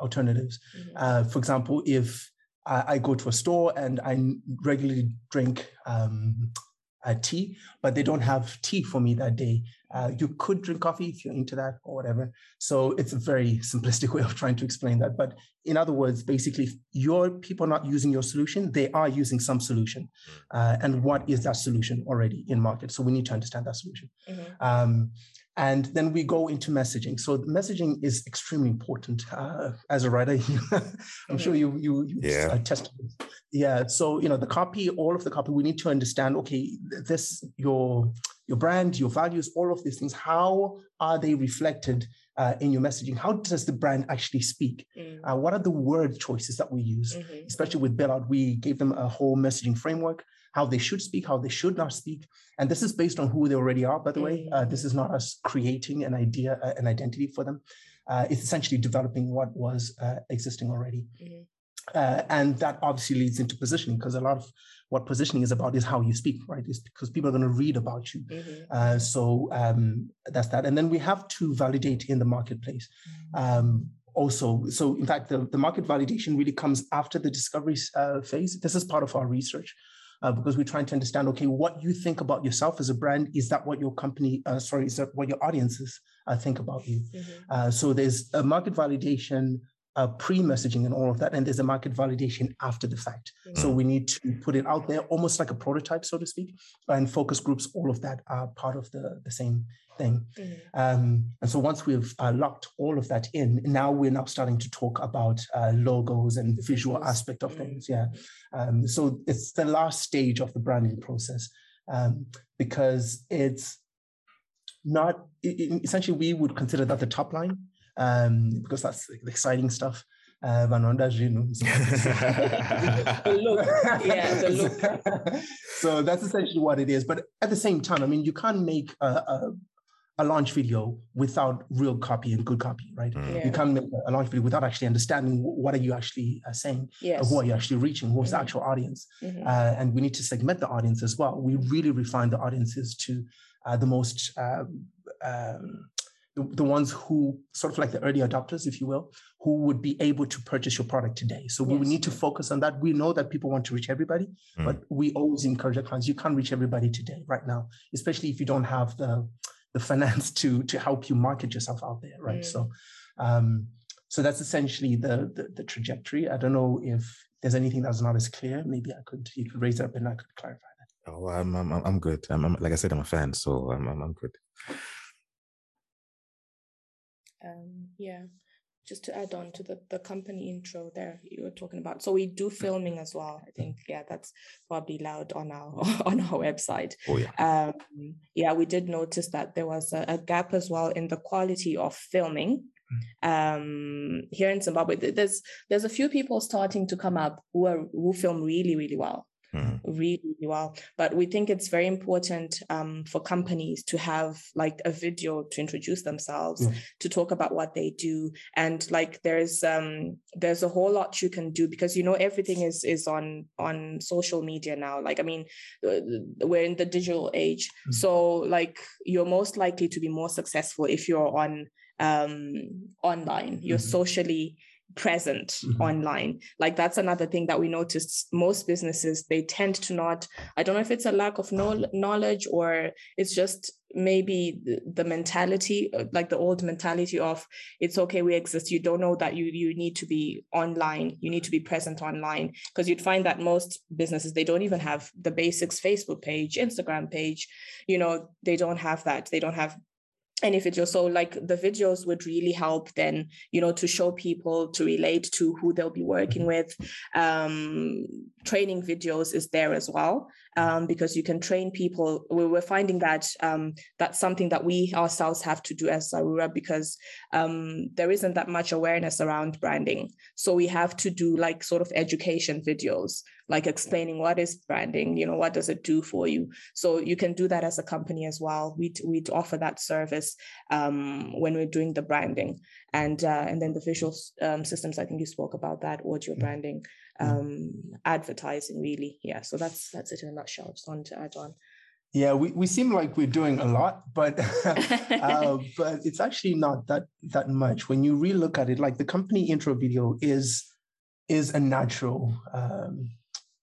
alternatives. Uh, for example, if I, I go to a store and I regularly drink um, uh, tea, but they don't have tea for me that day. Uh, you could drink coffee if you're into that or whatever. So it's a very simplistic way of trying to explain that. But in other words, basically, your people are not using your solution, they are using some solution. Uh, and what is that solution already in market? So we need to understand that solution. Um, and then we go into messaging. So the messaging is extremely important. Uh, as a writer, I'm sure you you, you Yeah. uh, test. Yeah. So you know the copy, all of the copy. We need to understand. Okay, this your your brand, your values, all of these things. How are they reflected uh, in your messaging? How does the brand actually speak? Uh, what are the word choices that we use? Especially with Billout, we gave them a whole messaging framework. How they should speak, how they should not speak, and this is based on who they already are. By the way, uh, this is not us creating an idea, uh, an identity for them. Uh, it's essentially developing what was uh, existing already. Uh, and that obviously leads into positioning because a lot of what positioning is about is how you speak, right? It's because people are going to read about you. Uh, so um, that's that. And then we have to validate in the marketplace. Um, also, so in fact, the, the market validation really comes after the discovery uh, phase. This is part of our research. Uh, because we're trying to understand okay what you think about yourself as a brand is that what your company uh, sorry is that what your audiences uh, think about you mm-hmm. Uh, so there's a market validation uh, pre-messaging and all of that and there's a market validation after the fact mm-hmm. so we need to put it out there almost like a prototype so to speak and focus groups all of that are part of the, the same thing mm-hmm. um, and so once we've uh, locked all of that in now we're now starting to talk about uh, logos and the visual aspect of mm-hmm. things yeah um, so it's the last stage of the branding process um, because it's not it, essentially we would consider that the top line um, because that's the exciting stuff. Uh, the look, yeah, the look. so that's essentially what it is. But at the same time, I mean, you can't make a, a, a launch video without real copy and good copy, right? Mm. Yeah. You can't make a launch video without actually understanding what are you actually uh, saying, yes. who are you actually reaching, who's mm-hmm. the actual audience, mm-hmm. uh, and we need to segment the audience as well. We really refine the audiences to uh, the most um, um, the, the ones who sort of like the early adopters, if you will, who would be able to purchase your product today. So yes. we need to focus on that. We know that people want to reach everybody, mm. but we always encourage our clients, you can't reach everybody today, right now, especially if you don't have the the finance to to help you market yourself out there, right? Mm. So um, so that's essentially the, the, the trajectory. I don't know if there's anything that's not as clear. Maybe I could you could raise up and I could clarify that. Oh, I'm I'm I'm good. I'm, I'm like I said, I'm a fan, so I'm I'm, I'm good. um, yeah just to add on to the, the company intro there you were talking about. So we do filming as well. I think yeah that's probably loud on our on our website. Oh yeah. Um, yeah we did notice that there was a, a gap as well in the quality of filming. Mm. um, here in zimbabwe there's there's a few people starting to come up who are who film really really well mm. really, well. But we think it's very important um, for companies to have like a video to introduce themselves, yeah. to talk about what they do, and like there's um, there's a whole lot you can do because you know everything is is on on social media now. Like I mean, uh, we're in the digital age, mm. so like you're most likely to be more successful if you're on um online you're mm-hmm. socially present mm-hmm. online. Like that's another thing that we noticed most businesses they tend to not i don't know if it's a lack of no- knowledge or it's just maybe the, the mentality uh, like the old mentality of it's okay we exist. You don't know that you you need to be online. You need to be present online. Because you'd find that most businesses they don't even have the basics facebook page instagram page. You know they don't have that. They don't have any video. So like the videos would really help then you know to show people to relate to who they'll be working with. Um, training videos is there as well um, because you can train people. We're finding that um, that's something that we ourselves have to do as Zarura because um, there isn't that much awareness around branding. So we have to do like sort of education videos like explaining what is branding you know what does it do for you. So you can do that as a company as well. We'd, we'd offer that service um, when we're doing the branding. And uh, and then the visual um, systems i think you spoke about that audio branding um, advertising really yeah so that's that's it in a nutshell I just want to add on yeah, we, we seem like we're doing a lot, but uh, but it's actually not that that much. When you really look at it, like the company intro video is is a natural um,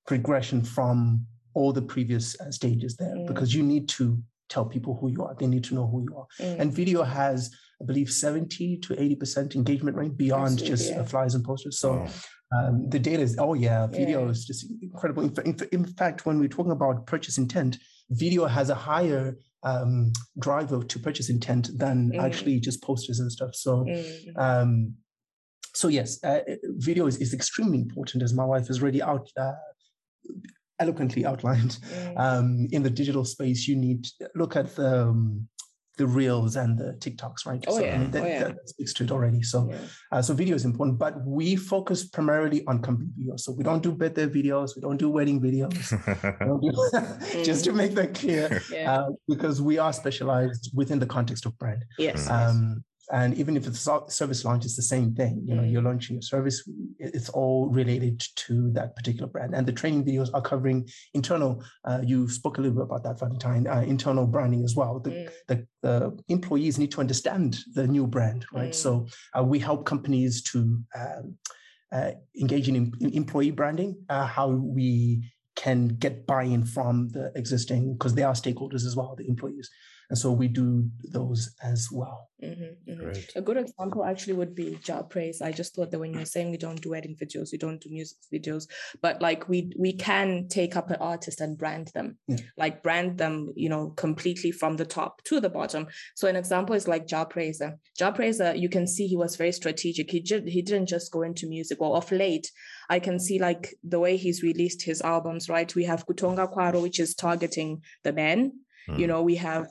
progression from all the previous uh, stages there mm. because you need to tell people who you are. They need to know who you are. Mm. And video has, I believe, 70 to 80% engagement rate beyond just yeah. flyers and posters. So um, the data is, oh yeah, video yeah. is just incredible. In, in, in, fact, when we're talking about purchase intent, video has a higher um, driver to purchase intent than mm. actually just posters and stuff. So, mm. um, so yes, uh, video is, is extremely important, as my wife has already out uh, eloquently outlined. Mm. Um, in the digital space, you need look at the um, the reels and the TikToks, right? Oh, so, yeah. I mean, that, oh, yeah. that speaks to it already. So, yeah. uh, so video is important, but we focus primarily on company videos. So we don't do birthday videos, we don't do wedding videos, do, just to make that clear, yeah. uh, because we are specialized within the context of brand. Yes. Um, and even if the service launch, is the same thing. You know, you're launching a service, it's all related to that particular brand. And the training videos are covering internal. Uh, you spoke a little bit about that, Valentine. Uh, internal branding as well. The, mm. the, the, employees need to understand the new brand, right? Mm. So uh, we help companies to um, uh, engage in, in, employee branding. Uh, how we can get buy-in from the existing because they are stakeholders as well, the employees. And so we do those as well. Mm-hmm, mm-hmm. A good example actually would be Jah Prayzah. I just thought that when you're saying we don't do wedding videos, we don't do music videos, but like we we can take up an artist and brand them, yeah. like brand them, you know, completely from the top to the bottom. So an example is like Jah Prayzah. Jah Prayzah, you can see he was very strategic. He just he didn't just go into music. Well, of late, I can see like the way he's released his albums. Right, we have Kutonga Kwaro, which is targeting the men. Mm. You know, we have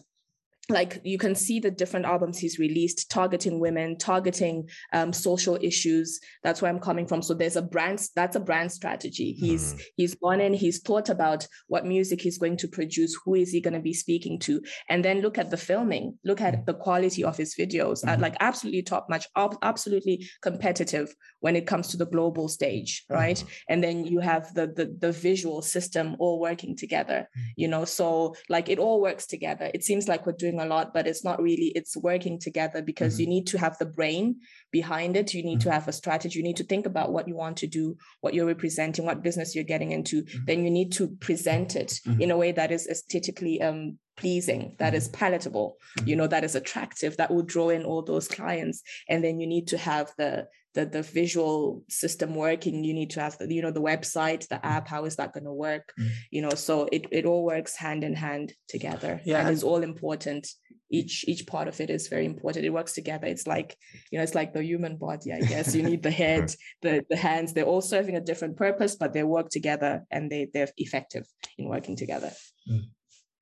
like you can see the different albums he's released targeting women targeting um, social issues that's where i'm coming from so there's a brand that's a brand strategy he's mm. he's gone in he's thought about what music he's going to produce who is he going to be speaking to and then look at the filming look at the quality of his videos mm. like absolutely top notch absolutely competitive when it comes to the global stage right mm. and then you have the, the the visual system all working together mm. you know so like it all works together it seems like we're doing a lot, but it's not really, it's working together because mm-hmm. you need to have the brain behind it. You need mm-hmm. to have a strategy. You need to think about what you want to do, what you're representing, what business you're getting into. Mm-hmm. Then you need to present it mm-hmm. in a way that is aesthetically um, pleasing, that is mm-hmm. palatable, you mm-hmm. know, that is attractive, that will draw in all those clients. And then you need to have the the, the visual system working you need to have the, you know the website the app how is that going to work? Mm. you know so it, it all works hand in hand together yeah and it's all important. Each each part of it is very important. It works together. It's like you know it's like the human body i guess. You need the head the, the hands. They're all serving a different purpose but they work together and they they're effective in working together. Mm.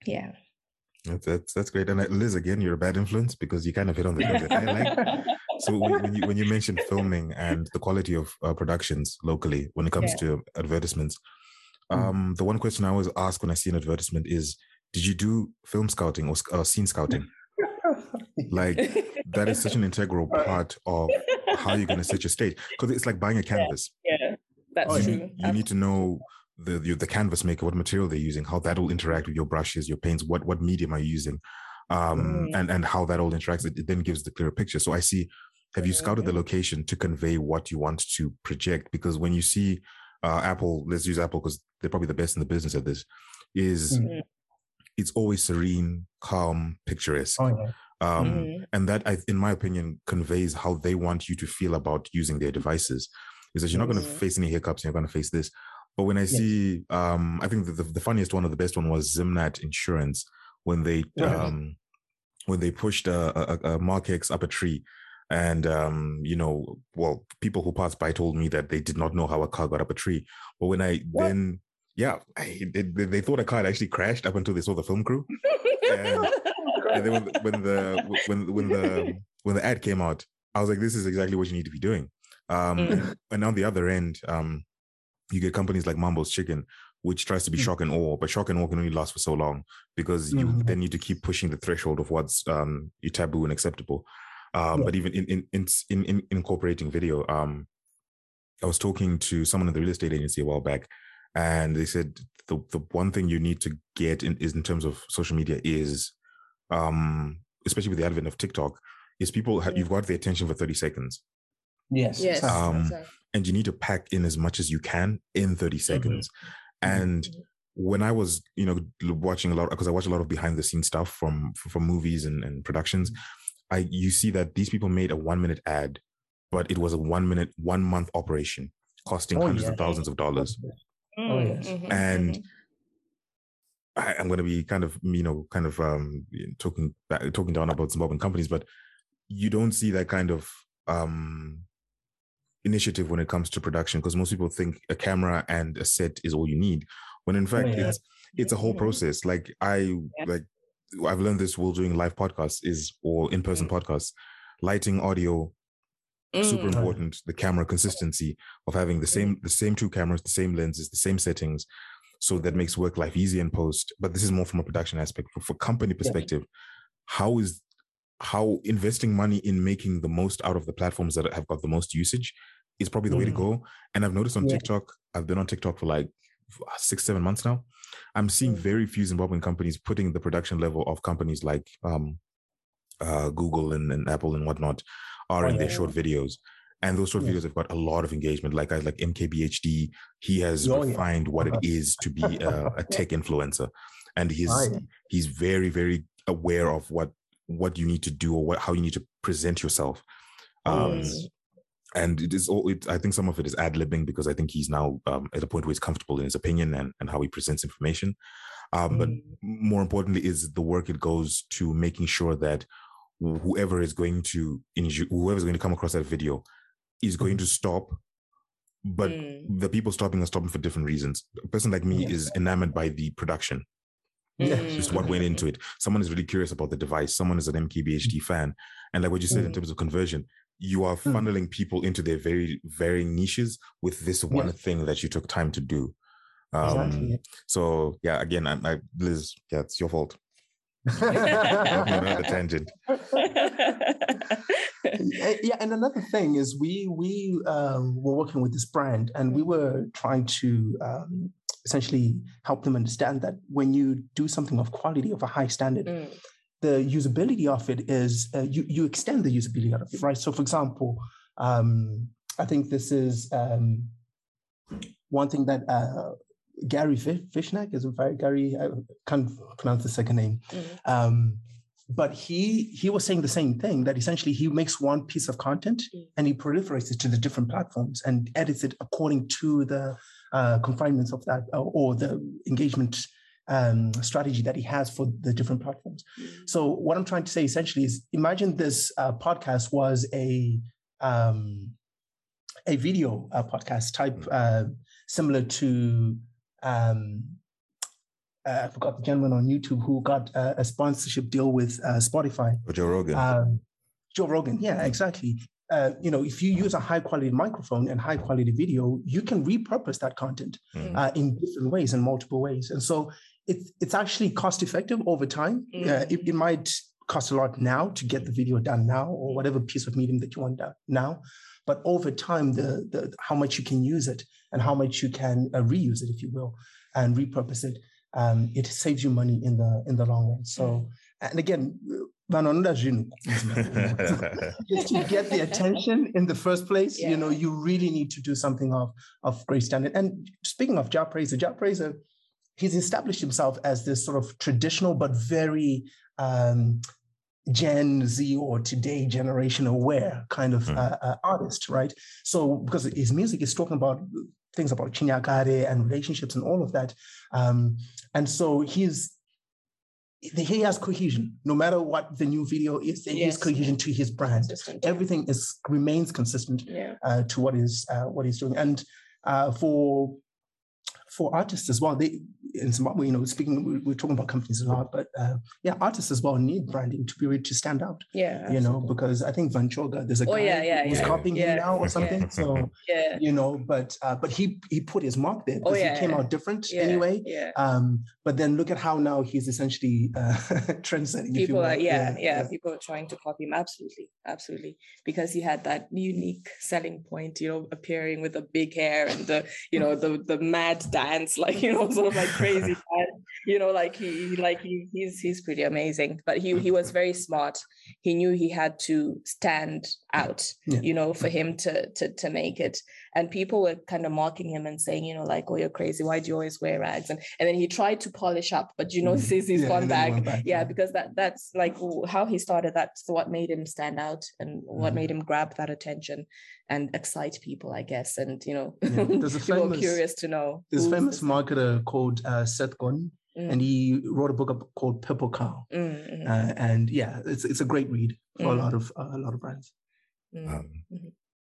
yeah. That's, that's great. And uh, liz again you're a bad influence because you kind of hit on the things i like so when, you when you mentioned filming and the quality of uh, productions locally when it comes yeah. to advertisements mm. um, the one question i always ask when i see an advertisement is did you do film scouting or uh, scene scouting like that is such an integral part of how you're going to set your stage because it's like buying a canvas yeah, yeah. that's you true need, you need to know the, the, the canvas maker what material they're using how that will interact with your brushes your paints what what medium are you using um mm. and and how that all interacts it, it then gives the clearer picture so i see have you scouted the location to convey what you want to project? Because when you see uh, Apple, let's use Apple because they're probably the best in the business at this, is mm-hmm. it's always serene, calm, picturesque. Oh, yeah. Um, mm-hmm. And that, I, in my opinion, conveys how they want you to feel about using their devices. Is that you're not mm-hmm. going to face any hiccups, you're going to face this. But when I yes. see, um, I think the, the, funniest one or the best one was Zimnat Insurance when they um, when they pushed a, a, a Mark X up a tree and um, you know, well, people who passed by told me that they did not know how a car got up a tree. But when I what? then, yeah, I, they, they, thought a car had actually crashed up until they saw the film crew. and, and then when, when the when when the when the ad came out, I was like, this is exactly what you need to be doing. Um, mm. and, and, on the other end, um, you get companies like Mambo's Chicken, which tries to be mm. shock and awe, but shock and awe can only last for so long because you mm. then need to keep pushing the threshold of what's um, taboo and acceptable. Um, yeah. But even in, in in, in incorporating video, um, I was talking to someone in the real estate agency a while back, and they said the the one thing you need to get in is in terms of social media is, um, especially with the advent of TikTok, is people have, you've got the attention for thirty seconds. Yes. Yes. Um, and you need to pack in as much as you can in 30 mm-hmm. seconds. Mm-hmm. And mm-hmm. when I was, you know, watching a lot because I watch a lot of behind the scenes stuff from from movies and, and productions. Mm-hmm. I you see that these people made a one minute ad, but it was a one minute, one month operation costing oh, hundreds yeah. of thousands of dollars. Oh yes. Mm-hmm, and mm-hmm. I, am going to be kind of, you know, kind of um, talking back, talking down about Zimbabwean companies, but you don't see that kind of um, initiative when it comes to production because most people think a camera and a set is all you need, when in fact oh, yeah. it's it's a whole process. Like I yeah. like I've learned this while doing live podcasts is or in person mm. podcasts, lighting, audio, mm. super important. The camera consistency of having the same the same two cameras, the same lenses, the same settings, so that makes work life easy in post. But this is more from a production aspect. For, for company perspective, yeah. how is how investing money in making the most out of the platforms that have got the most usage is probably the mm. way to mm. go. And I've noticed on yeah. TikTok, I've been on TikTok for like six, seven months now. I'm seeing mm. very few Zimbabwean companies putting the production level of companies like um, uh, Google and, and, Apple and whatnot are oh, in their short videos. And those short yeah. videos have got a lot of engagement. Like guys like MKBHD, he has oh, refined yeah. what it uh-huh. to be a, a tech influencer, and he's oh, he's very very aware of what what you need to do or what how you need to present yourself. Um, and it is all it, i think some of it is ad-libbing because i think he's now um, at a point where he's comfortable in his opinion and, and how he presents information um, mm. but more importantly is the work it goes to making sure that whoever is going to whoever is going to come across that video is going mm. to stop but mm. the people stopping are stopping for different reasons a person like me yeah. is enamored by the production yeah. just what went into it someone is really curious about the device someone is an mkbhd fan and like what you said in mm. terms of conversion you are hmm. funneling mm. people into their very varying niches with this one thing that you took time to do. Um, exactly. So yeah, again, I, I, Liz, yeah, it's your fault. another tangent. yeah, and another thing is we we um, were working with this brand, and we were trying to um, essentially help them understand that when you do something of quality of a high standard. Mm the usability of it is uh, you you extend the usability of it, right? So, for example, um, I think this is um, one thing that uh, Gary Fish, Fishnack is very Gary. I can't pronounce the second name. Mm-hmm. Um, but he he was saying the same thing that essentially he makes one piece of content mm-hmm. and he proliferates it to the different platforms and edits it according to the uh, confinements of that uh, or the engagement um, strategy that he has for the different platforms. Mm-hmm. So what I'm trying to say essentially is imagine this uh, podcast was a um, a video uh, podcast type mm-hmm. uh, similar to um, uh, I forgot the gentleman on YouTube who got a sponsorship deal with uh, Spotify. Or Joe Rogan. Um, Joe Rogan, yeah, exactly. Uh, you know, if you use a high quality microphone and high quality video, you can repurpose that content mm. uh, in different ways, and multiple ways. And so it's it's actually cost effective over time. Mm. Uh, it, it, might cost a lot now to get the video done now or whatever piece of medium that you want done now, but over time, the the how much you can use it and how much you can uh, reuse it, if you will, and repurpose it, um, it saves you money in the in the long run. So, mm. and again. just to get the attention in the first place, yeah. you know, you really need to do something of of great standard. And speaking of Jah Prayzah, Jah Prayzah he's established himself as this sort of traditional but very um, Gen Z or today generation aware kind of mm. uh, uh, artist, right? So because his music is talking about things about chinyakare and relationships and all of that, um, and so he's he has cohesion no matter what the new video is yes. he has cohesion to his brand consistent, everything is remains consistent yeah. uh, to what is uh, what he's doing and uh, for for artists as well. They in Zimbabwe, you know, speaking, we're talking about companies a lot, but uh, yeah, artists as well need branding to be able to stand out. Yeah, absolutely. you know, because I think Van Choga, there's a oh, guy yeah, yeah, who's yeah. copying him now or something. So yeah, you know, but uh, but he he put his mark there because oh, he came out different anyway. Yeah. Um, but then look at how now he's essentially uh, trendsetting. People are yeah, yeah, people are trying to copy him. Absolutely, absolutely, because he had that unique selling point. You know, appearing with the big hair and the you know the the mad dance, like you know, sort of like crazy. you know, like he like he he's he's pretty amazing. But he he was very smart. He knew he had to stand out, yeah. you know, for him to to to make it. And people were kind of mocking him and saying, you know, like, oh, you're crazy. Why do you always wear rags? And and then he tried to polish up, but you know, mm-hmm. since he's yeah, gone back, back, yeah, because that that's like how he started. That's what made him stand out and what mm-hmm. made him grab that attention and excite people, I guess. And you know, yeah. there's a famous, curious to know. There's a famous marketer called uh, Seth Godin, mm. and he wrote a book called Purple Cow. Mm-hmm. Uh, and yeah, it's it's a great read for mm. a lot of uh, a lot of brands. Mm. Um, mm-hmm.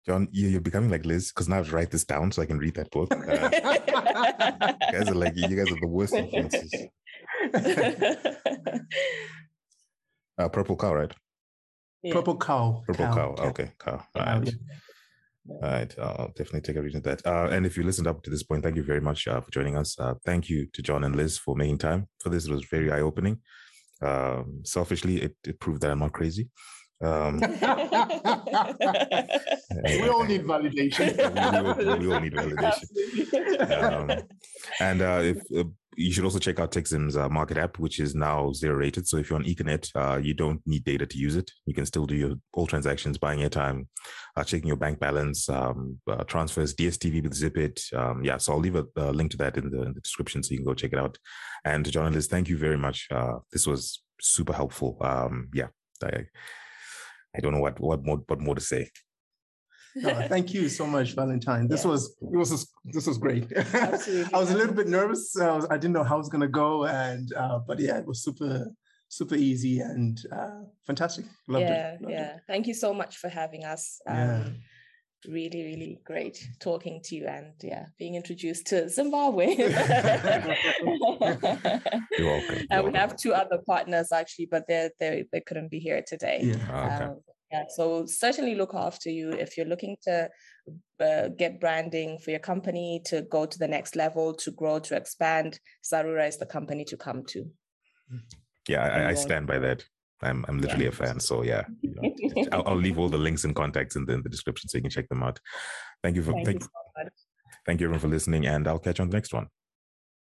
John, you're becoming like Liz because now I have to write this down so I can read that book. Uh, you guys are like you guys are the worst influences. uh, purple cow, right? Yeah. Purple cow. Purple cow. cow. cow. Okay, cow. All right. Yeah. All right, I'll definitely take a read of that. Uh, and if you listened up to this point, thank you very much uh, for joining us. Uh, thank you to John and Liz for making time for this. It was very eye opening. Um, selfishly, it, it proved that I'm not crazy. Um, we all need validation. we, all, we all need validation. Um, and uh, if uh, you should also check out Techzim's uh, market app, which is now zero rated. So if you're on Econet, uh, you don't need data to use it. You can still do your all transactions, buying airtime, uh, checking your bank balance, um, uh, transfers, DSTV with Zipit. Um, yeah, so I'll leave a, a, link to that in the, in the, description so you can go check it out. And Liz, thank you very much. this was super helpful. Um, yeah, I, I don't know what what more what more to say. No, thank you so much, Valentine. This yeah. was it was this was great. I was a little bit nervous. I, was, I didn't know how it was gonna go, and uh, but yeah, it was super super easy and uh, fantastic. Loved yeah, it. Loved yeah. It. Thank you so much for having us. Um, yeah really really great talking to you and yeah being introduced to zimbabwe you're welcome and we have two other partners actually but they they they couldn't be here today yeah, ah, okay. Yeah so certainly look after you if you're looking to uh, get branding for your company to go to the next level to grow to expand zarura is the company to come to yeah i, I stand by that I'm I'm literally yeah. a fan. So yeah, you know, I'll, I'll, leave all the links and contacts in the, in the description so you can check them out. Thank you for thank, thank you, so thank you everyone for listening, and I'll catch you on the next one.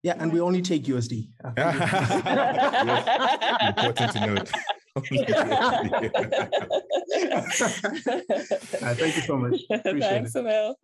Yeah, and we only take USD. Important to note. uh, thank you so much. Appreciate Thanks, it. Emil.